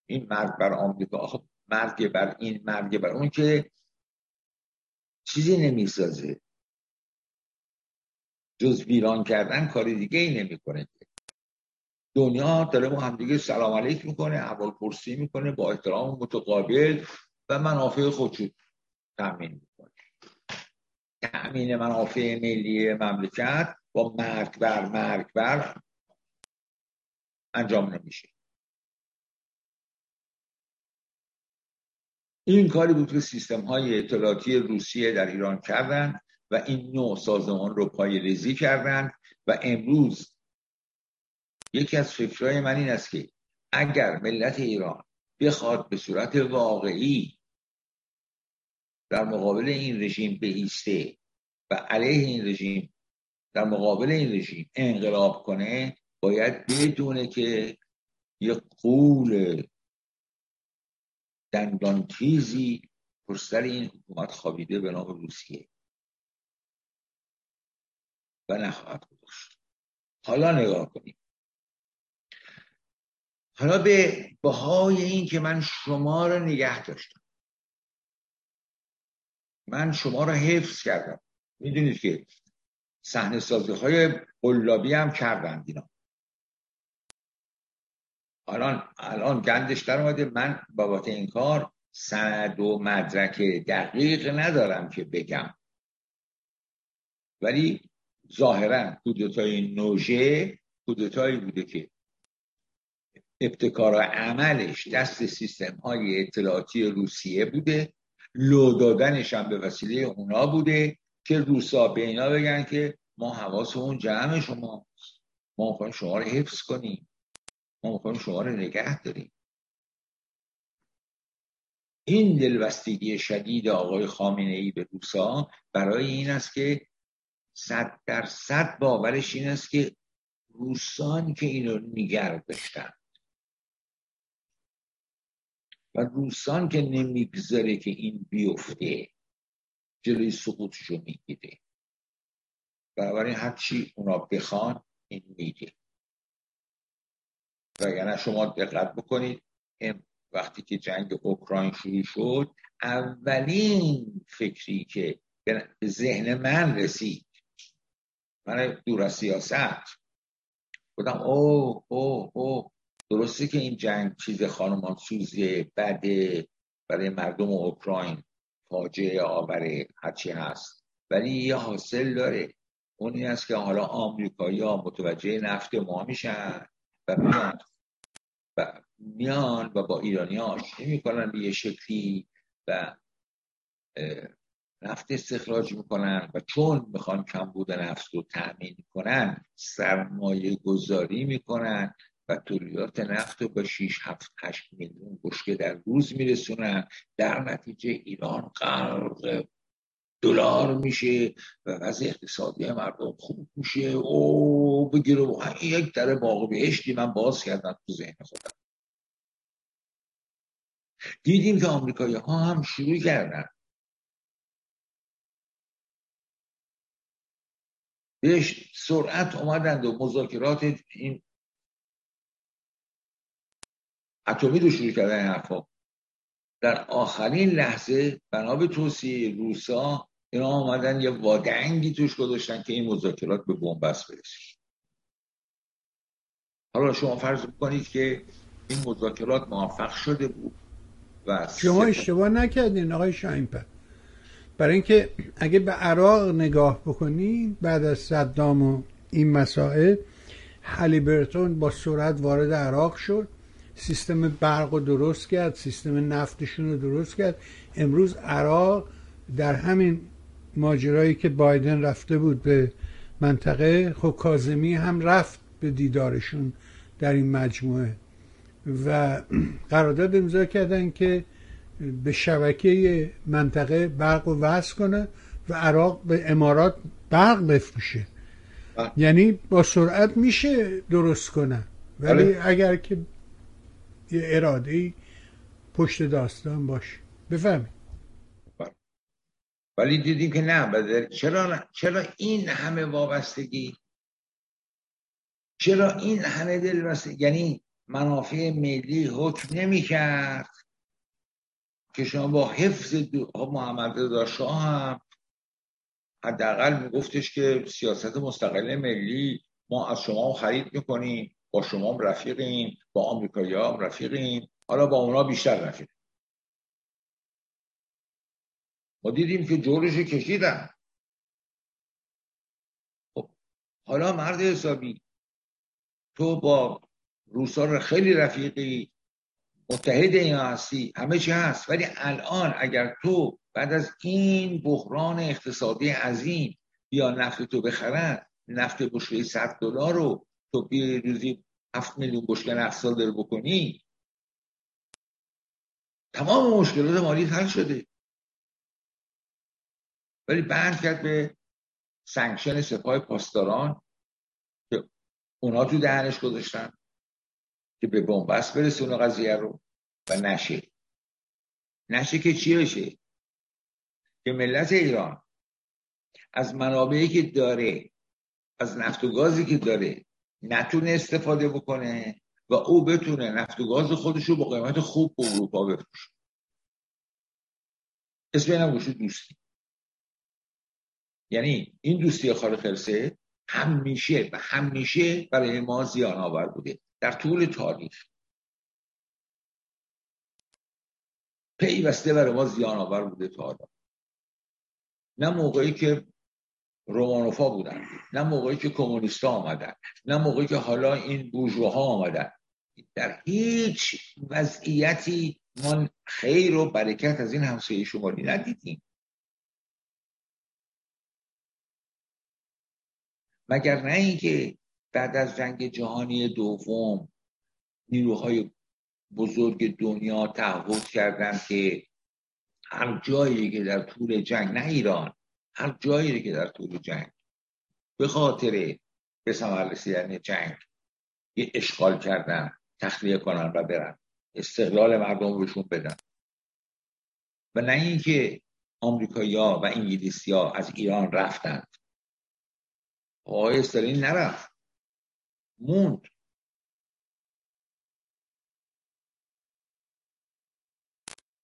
این مرگ بر آمریکا مرگ بر این مرگ بر اون که چیزی نمی‌سازه. جز ویران کردن کاری دیگه ای نمی‌کنه. دنیا داره با همدیگه سلام علیک می‌کنه اول پرسی می‌کنه با احترام متقابل و منافع خودشو تامین می‌کنه. تأمین منافع ملی مملکت با مرگ بر مرگ بر انجام نمیشه. این کاری بود که سیستم های اطلاعاتی روسیه در ایران کردند و این نوع سازمان رو پای ریزی کردند و امروز یکی از فکرهای من این است که اگر ملت ایران بخواد به صورت واقعی در مقابل این رژیم بایسته و علیه این رژیم در مقابل این رژیم انقلاب کنه باید بدونه که یه قول دندان تیزی پرستر این حکومت خوابیده به نام روسیه و نخواهد گذاشت. حالا نگاه کنیم. حالا به بهای این که من شما رو نگه داشتم. من شما رو حفظ کردم. می‌دونید که صحنه سازی های قلابی هم کردن اینا. الان الان گندش در اومده. من بابت این کار سند و مدرک دقیق ندارم که بگم. ولی ظاهرا کودتای نوژه کودتایی بوده که ابتکار عملش دست سیستم های اطلاعاتی روسیه بوده. لو دادنش هم به وسیله اونا بوده که روسا به اینا بگن که ما حواسمون جمع شما. ما می‌خوایم شما رو حفظ کنیم. ما می‌خوایم شما رو نگه داریم. این دلبستگی شدید آقای خامنه ای به روسا برای این است که صد در صد باورش این است که روسان که اینو نگر داشتن. روسان که نمی‌گذاره که این بیفته جلوی سقوطشو می‌گیره. بنابراین هرچی اونا بخوان این میگه. وگرنه شما دقت بکنید وقتی که جنگ اوکراین شروع شد اولین فکری که به ذهن من رسید من دور از سیاست بودم او او او درسته که این جنگ چیز خانمان سوزی بده برای مردم اوکراین فاجعه آوره هرچی هست. ولی یه حاصل داره. اون این است که حالا آمریکایی ها متوجه نفت ما میشن و میان. و میان و با ایرانی ها آشتی می‌کنن به یه شکلی و نفت استخراج می‌کنن و چون می‌خوان کمبود نفت رو تأمین کنن سرمایه گذاری می‌کنن و تولیدات نفت رو با 6 7 8 میلیون بشکه در روز میرسونن. در نتیجه ایران غرق دلار میشه و وضع اقتصادی مردم خوب میشه. او بگیره یک در باغ بهشتی. من باز کردم تو ذهن خودم. دیدیم که آمریکایی ها هم شروع کردن. بهش سرعت اومدند و مذاکرات این اتمی رو شروع کردن این حرفا. در آخرین لحظه بنا به توصیه روسا اینا آمدن یه وادنگی توش گذاشتن که این مذاکرات به بنبست برسه. حالا شما فرض کنید که این مذاکرات موفق شده بود و شما اشتباه نکردین آقای شاینپر برای اینکه اگه به عراق نگاه بکنید بعد از صدام و این مسائل هلیبرتون با سرعت وارد عراق شد. سیستم برق رو درست کرد سیستم نفتشون رو درست کرد. امروز عراق در همین ماجرایی که بایدن رفته بود به منطقه خب کازمی هم رفت به دیدارشون در این مجموعه و قرارداد امضا کردن که به شبکه منطقه برق و وصل کنه و عراق به امارات برق بفروشه. یعنی با سرعت میشه درست کنه. ولی بله. اگر که یه اراده پشت داستان باشه بفهمید بله. ولی دیدیم که نه چرا چرا این همه وابستگی؟ چرا این همه دل یعنی منافع ملی حکم نمی کرد که شما با حفظ محمد رضا شاه هم حداقل میگفتش که سیاست مستقل ملی ما از شما خرید می‌کنیم. با شما رفیقیم با آمریکایی هم رفیقیم. حالا با اونا بیشتر رفیقیم. ما دیدیم که جورش کشیدن. خب حالا مرد حسابی تو با روسا خیلی رفیقی متحد این هستی همه چی هست. ولی الان اگر تو بعد از این بحران اقتصادی عظیم بیا نفت تو بخرن نفت بشکه 100 دلار رو تو بی روزی 7 میلیون بشکه نفت صادر بکنی. تمام مشکلات مالی حل شده. ولی بند کرد به sanction سپاه پاسداران که اونا تو دهنش گذاشتن که به بنبست اون قضیه رو و نشه. نشه که چی بشه؟ که ملت ایران از منابعی که داره از نفت و گازی که داره نتونه استفاده بکنه و او بتونه نفت و گاز خودش رو با قیمت خوب به اروپا بفروشه. اسم اینم دوستی. یعنی این دوستی خال خرسه همیشه و همیشه برای ما زیان آور بوده. در طول تاریخ. پیوسته برای ما زیان آور بوده تا حالا. نه موقعی که رومانوفا بودن. نه موقعی که کمونیستا آمدن نه موقعی که حالا این بورژواها آمدن. در هیچ وضعیتی ما خیر و برکت از این همسایه شمالی ندیدیم. مگر نه اینکه بعد از جنگ جهانی دوم نیروهای بزرگ دنیا تعهد کردن که هر جایی که در طول جنگ نه ایران هر جایی که در طول جنگ. به خاطر به ثمر رسیدن جنگ یه اشغال کردن تخلیه کنن و برن. استقلال مردم بهشون بدن. و نه اینکه آمریکایی‌ها و انگلیسی‌ها از ایران رفتند آقای استالین نرفت. موند.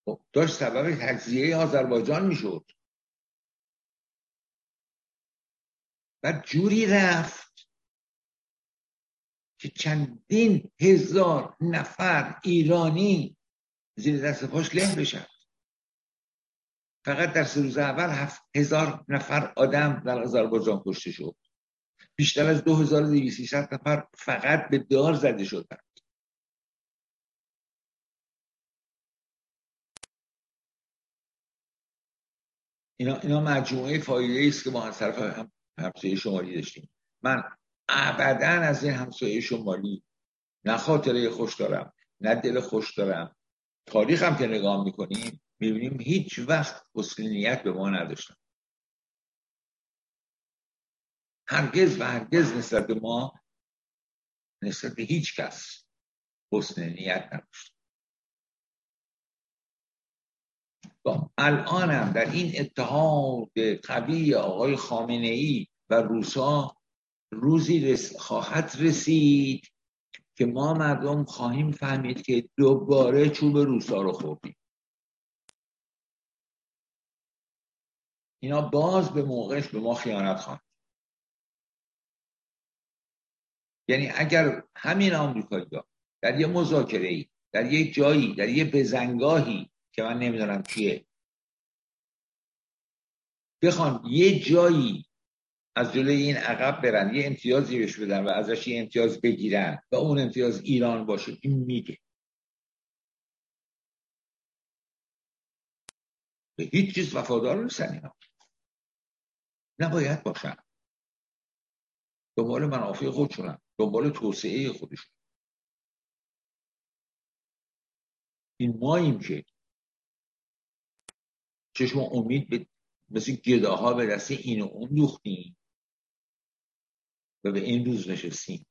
خب، داشت سبب تجزیه آذربایجان می‌شد. و جوری رفت که چندین هزار نفر ایرانی زیر دست پاش له بشن. فقط در سه روز اول هفت هزار نفر آدم در آذربایجان کشته شد. بیشتر از 2200 نفر فقط به دار زده شدن اینا, اینا مجموعه فایده است که ما از طرف هم همسایه شمالی داشتیم. من ابدا از این همسایه شمالی نه خاطره خوش دارم نه دل خوش دارم. تاریخ هم که نگاه می‌کنیم می‌بینیم هیچ وقت حسنیت به ما نداشتن. هرگز و هرگز نسبت به ما نسبت به هیچ کس حسن نیت نداشت. الانم در این اتحاد قوی آقای خامنه ای و روسا روزی خواهد رسید که ما مردم خواهیم فهمید که دوباره چوب روسا رو خوردیم. اینا باز به موقعش به ما خیانت خواهند یعنی اگر همین آمریکایی در یه مذاکره ای در یه جایی در یه بزنگاهی که من نمی‌دونم چیه بخوان یه جایی از جلوی این عقب برن یه امتیازی بهش بدن و ازش یه امتیاز بگیرن و اون امتیاز ایران باشه. این میگه. به هیچ چیز وفادار نیستن اینا. نباید باشن. دنبال منافع خودشونن. دنبال توسعه خودشون. این ماییم که چشم امید به مثل گداها به دست این و اون دوختیم و به این روز نشستیم.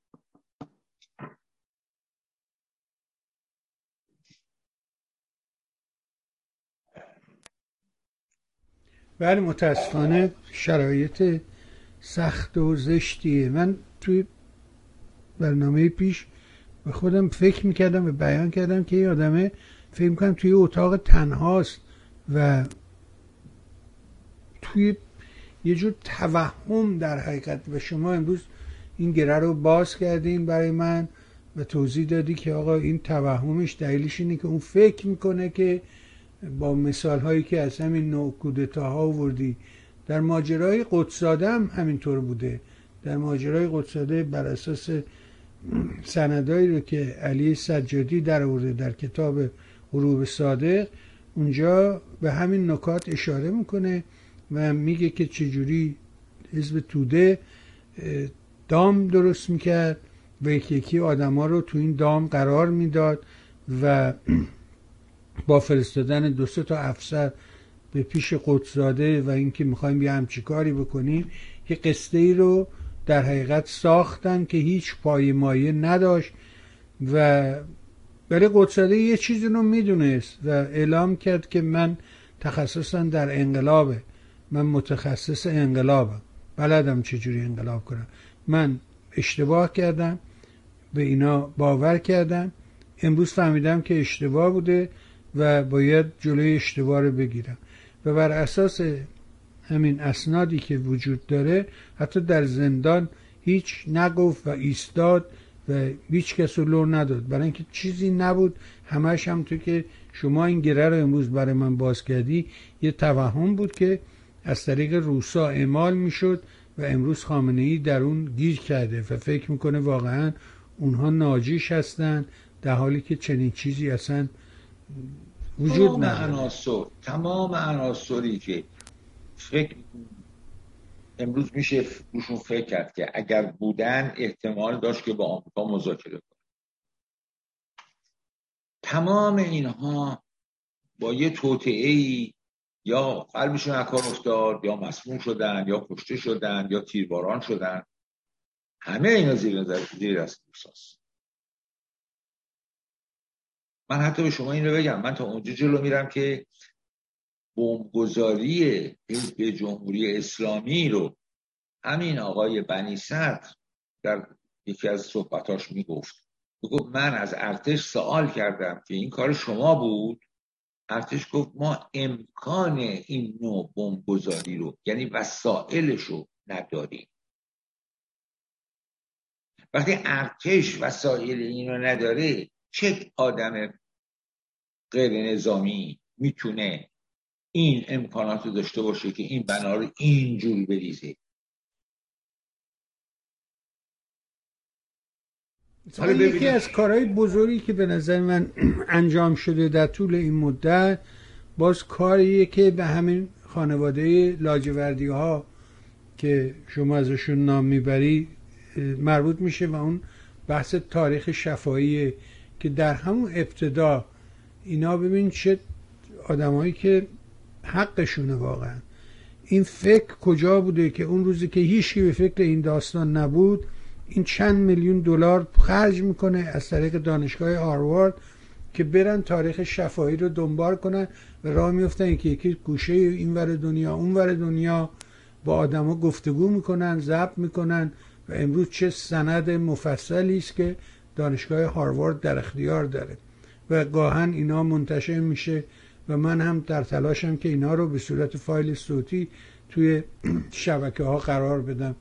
بله متاسفانه شرایط سخت و زشتیه. من توی برنامه پیش به خودم فکر می‌کردم و بیان کردم که یه آدمه فکر می‌کنم توی اتاق تنهاست و توی یه جور توهم در حقیقت. و شما امروز این گره رو باز کردین برای من و توضیح دادی که آقا این توهمش دلیلش اینه که اون فکر می‌کنه که با مثال هایی که از همین نوع کودتاها وردی در ماجرای قدساده هم همینطور بوده. در ماجرای قدساده بر اساس سندایی رو که علی سجادی در آورده در کتاب غروب صادق اونجا به همین نکات اشاره می‌کنه. و میگه که چجوری حزب توده دام درست می‌کرد و یکی یکی آدما رو تو این دام قرار می‌داد و با فرستادن دو سه تا افسر به پیش قدسزاده و اینکه می‌خوایم یه همچی کاری بکنیم یه قصه ای رو در حقیقت ساختن که هیچ پایمایه نداشت و برای قدسزاده یه چیزی رو می‌دونست و اعلام کرد که من تخصصا در انقلابه. من متخصص انقلابم بلدم چجوری انقلاب کنم. من اشتباه کردم به اینا باور کردم. امروز فهمیدم که اشتباه بوده و باید جلوی اشتباه رو بگیرم. و بر اساس همین اسنادی که وجود داره حتی در زندان هیچ نگفت و ایستاد و هیچ کس رو نداد. برای اینکه چیزی نبود. همش هم تو که شما این گره رو امروز برای من باز کردی یه توهم بود که از طریق روسا اعمال می‌شد و امروز خامنه ای در اون گیر کرده و فکر می‌کنه واقعا اونها ناجیش هستن در حالی که چنین چیزی اصلا وجود نداره. تمام عناصری که فکر امروز میشه روشون فکر کرد که اگر بودن احتمال داشت که با آمریکا مذاکره کنه. تمام اینها با یه توطعه ای یا قلبشون اکار افتاد یا مسموم شدن یا کشته شدن یا تیرباران شدن. همه اینا زیر نظر زیر دست من حتی به شما این رو بگم من تا اونجا جلو میرم که بمبگذاری حزب جمهوری اسلامی رو همین آقای بنی صدر در یکی از صحبتاش می‌گفت. می‌گفت من از ارتش سوال کردم که این کار شما بود؟ ارتش گفت ما امکان این نوع بمبگذاری رو یعنی وسایلش رو نداریم. وقتی ارتش وسایل این رو نداره چه آدم غیر نظامی می‌تونه این امکانات رو داشته باشه که این بنا رو اینجوری بریزه؟ یکی از کارهای بزرگی که به نظر من انجام شده در طول این مدت باز کاریه که به همین خانواده لاجوردی ها که شما ازشون نام می‌بری مربوط میشه و اون بحث تاریخ شفایی که در همون ابتدا اینا ببین چه آدمایی که حقشونه واقعا. این فکر کجا بوده که اون روزی که هیچی به فکر این داستان نبود این چند میلیون دلار خرج می‌کنه از طریق دانشگاه هاروارد که برن تاریخ شفاهی رو دنبال کنن و راه میفتن که یکی گوشه این ور دنیا اون ور دنیا با آدما گفتگو می‌کنن ضبط می‌کنن و امروز چه سند مفصلی است که دانشگاه هاروارد در اختیار داره. و گاهن اینا منتشر میشه و من هم در تلاشم که اینا رو به صورت فایل صوتی توی شبکه ها قرار بدم.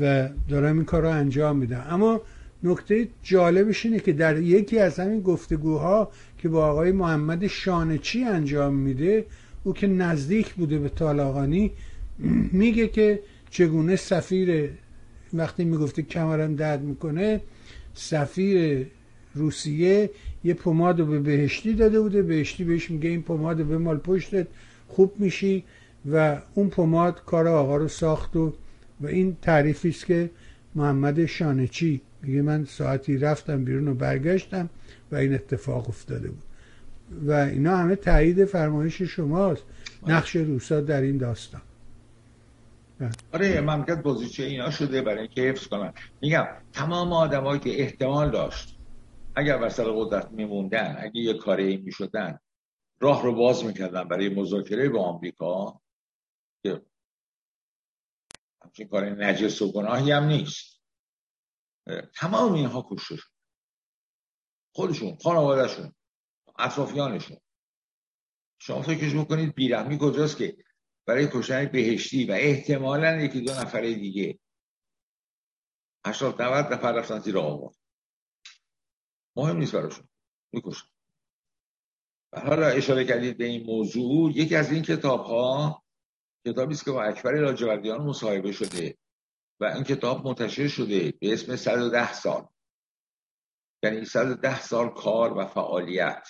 و دارم این کار رو انجام میدم. اما نکته جالبش اینه که در یکی از همین گفتگوها که با آقای محمد شانچی انجام میده او که نزدیک بوده به طالقانی میگه که چگونه سفیر وقتی می‌گفته کمرم درد می‌کنه سفیر روسیه یه پماد رو به بهشتی داده بوده. بهشتی بهش میگه این پماد به مال پشتت خوب میشی. و اون پماد کار آقا رو ساخت و و این تعریفی است که محمد شانچی میگه من ساعتی رفتم بیرون و برگشتم و این اتفاق افتاده بود. و اینا همه تایید فرمایش شماست نقش روسا در این داستان. آره مملکت بازیچه اینا شده برای اینکه حفظ کنن. میگم تمام آدمایی که احتمال داشت اگر وسط قدرت میموندن اگه یه کاری می‌شدن راه رو باز می‌کردن برای مذاکره با آمریکا همچین کار نجس و گناهی هم نیست. تمام اینها کشته شد. خودشون خانوادهشون اطرافیانشون. شما فکرش بکنید بیرحمی کجاست که برای کشتن بهشتی و احتمالا یکی دو نفر دیگه هشتاد نود نفر رفتن زیر آوار. مهم نیست براشون. می‌کشن. حالا اشاره کردید به این موضوع یکی از این کتاب ها کتابی است که با اکبر لاجوردیان مصاحبه شده و این کتاب منتشر شده به اسم 110 سال. یعنی 110 سال کار و فعالیت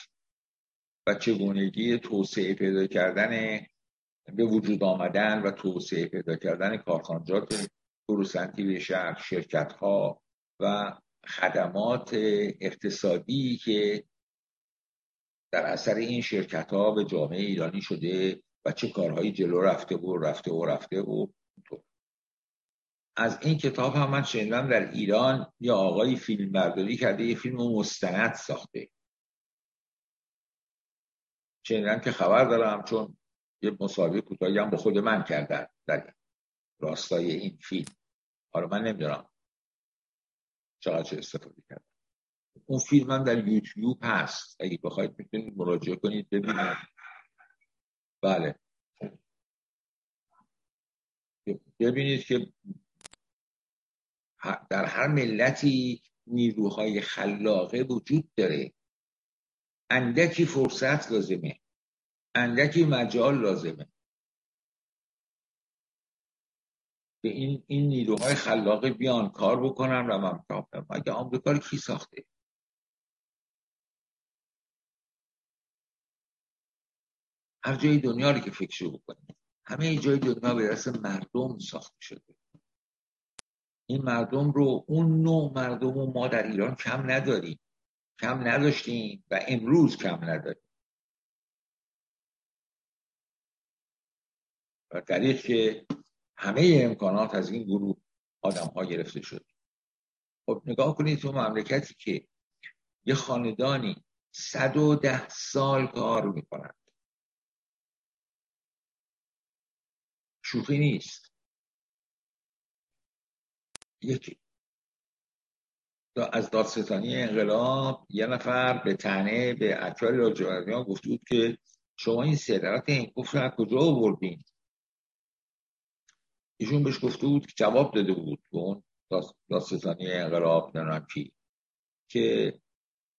و چگونگی توسعه پیدا کردن به وجود آمدن و توسعه پیدا کردن کارخانجات به شهر شرکت ها و خدمات اقتصادی که در اثر این شرکت ها به جامعه ایرانی شده و چه کارهایی جلو رفته و رفته و رفته و از این کتاب هم من شنیدم در ایران یا آقای فیلم برداری کرده یه فیلم مستند ساخته. شنیدم که خبر دارم چون یه مصاحبه کوتاهی هم با خود من کردن در راستای این فیلم. حالا من نمی‌دونم چقدر استفاده کردم اون فیلم هم در یوتیوب هست. اگه بخواید می‌تونید مراجعه کنید ببینید. بله. ببینید که در هر ملتی نیروهای خلاقه وجود داره. اندکی فرصت لازمه. اندکی مجال لازمه. به این این نیروهای خلاقه بیان کار بکنن و من مگه آمریکا رو کی ساخته؟ هر جای دنیا رو که فکر بکنید همه جای دنیا به دست مردم ساخته شده. این مردم رو اون نوع مردم رو ما در ایران کم نداریم. کم نداشتیم و امروز کم نداریم. و دلیل که همه امکانات از این گروه آدم ها گرفته شد. خب نگاه کنید تو مملکتی که یه خاندانی صد و ده سال کار می‌کنند شوخی نیست. یکی. از دادستانی انقلاب یه نفر به تنه به اکبر لاجوردیان گفته بود که شما این صدرت این کفر از کجا آوردین؟ ایشون بهش گفته بود که جواب داده بود به اون دادستانی انقلاب نمی‌دونم که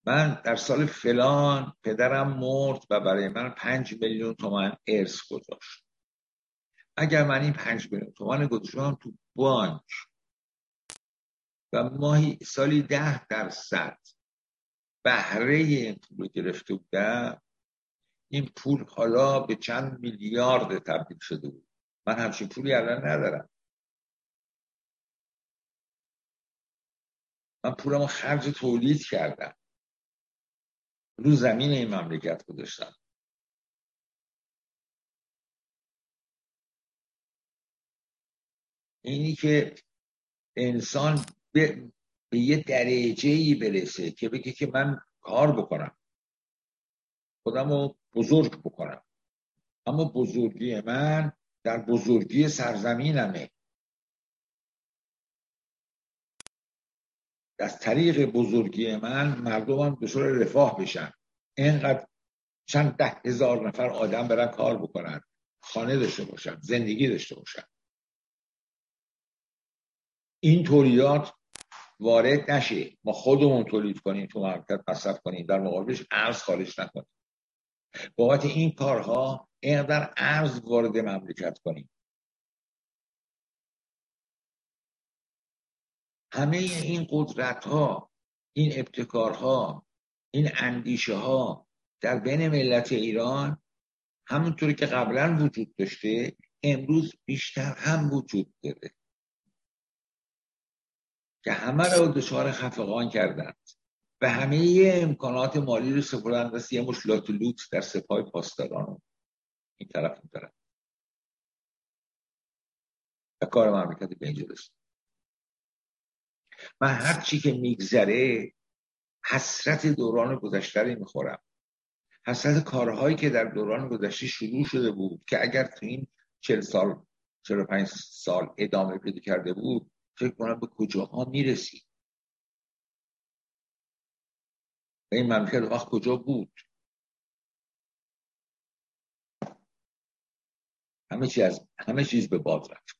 من در سال فلان پدرم مرد و برای من پنج میلیون تومن ارث گذاشت. اگر من این پنج میلیون تومن گذاشتم تو بانک. و ماهی سالی ده درصد بهره این پول گرفته بودم این پول حالا به چند میلیارد تبدیل شده بود. من همچین پولی الان ندارم. من پولمو خرج تولید کردم. رو زمین این مملکت گذاشتم. اینی که انسان به, به یه درجه ای برسه که بگه که من کار بکنم. خودم رو بزرگ بکنم. اما بزرگی من در بزرگی سرزمینمه. از طریق بزرگی من مردمم به صورت رفاه بشن. اینقدر چند ده هزار نفر آدم برن کار بکنن. خانه داشته باشن زندگی داشته باشن. این تولیدات وارد نشه. ما خودمون تولید کنیم تو مملکت مصرف کنیم. در مقابلش ارز خارج نکنیم. بابت این کارها اینقدر ارز وارد مملکت کنیم. همه این قدرت ها این ابتکارها این اندیشه ها در بین ملت ایران همونطوری که قبلا وجود داشته امروز بیشتر هم وجود داره. که همه رو دچار خفقان کردند و همه امکانات مالی رو سپردن دست یه مش لات در سپاه پاسداران این طرف این طرف. و کار مملکت به اینجا من هر چی که میگذره حسرت دوران گذشته رو می‌خورم. حسرت کارهایی که در دوران گذشته شروع شده بود که اگر تو این چل سال چل پنج سال ادامه پیدا کرده بود فکر کنم به کجاها می‌رسید این مملکت وقت کجا بود؟ همه چیز همه چیز به باد رفت.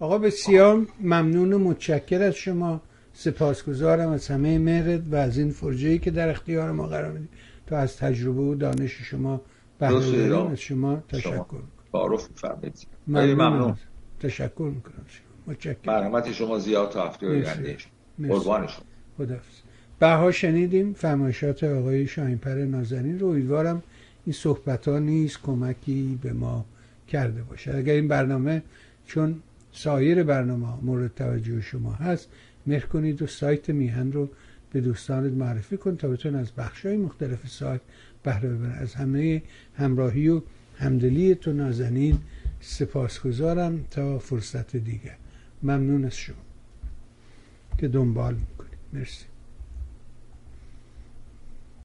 آقا بسیار ممنون و متشکر از شما. سپاسگزارم از همه مهرت و از این فرجه که در اختیار ما قرار می‌دید تا از تجربه و دانش شما بهره از شما تشکر تعارف ممنون, ممنون. تشکر می‌کنم متشکرم. مرحمت شما زیاد تا هفته آینده. قربان شما. خداحافظ. بها شنیدیم فرمایشات آقای شاهینپر نازنین رو. امیدوارم این صحبت ها نیز کمکی به ما کرده باشه اگر این برنامه چون سایر برنامه مورد توجه شما هست مهر کنید و سایت میهن رو به دوستانت معرفی کن تا بتون از بخش های مختلف سایت بهره ببرن. از همه همراهی و همدلی تو نازنین سپاسگزارم تا فرصت دیگه ممنون از شما که دنبال می‌کنید. مرسی.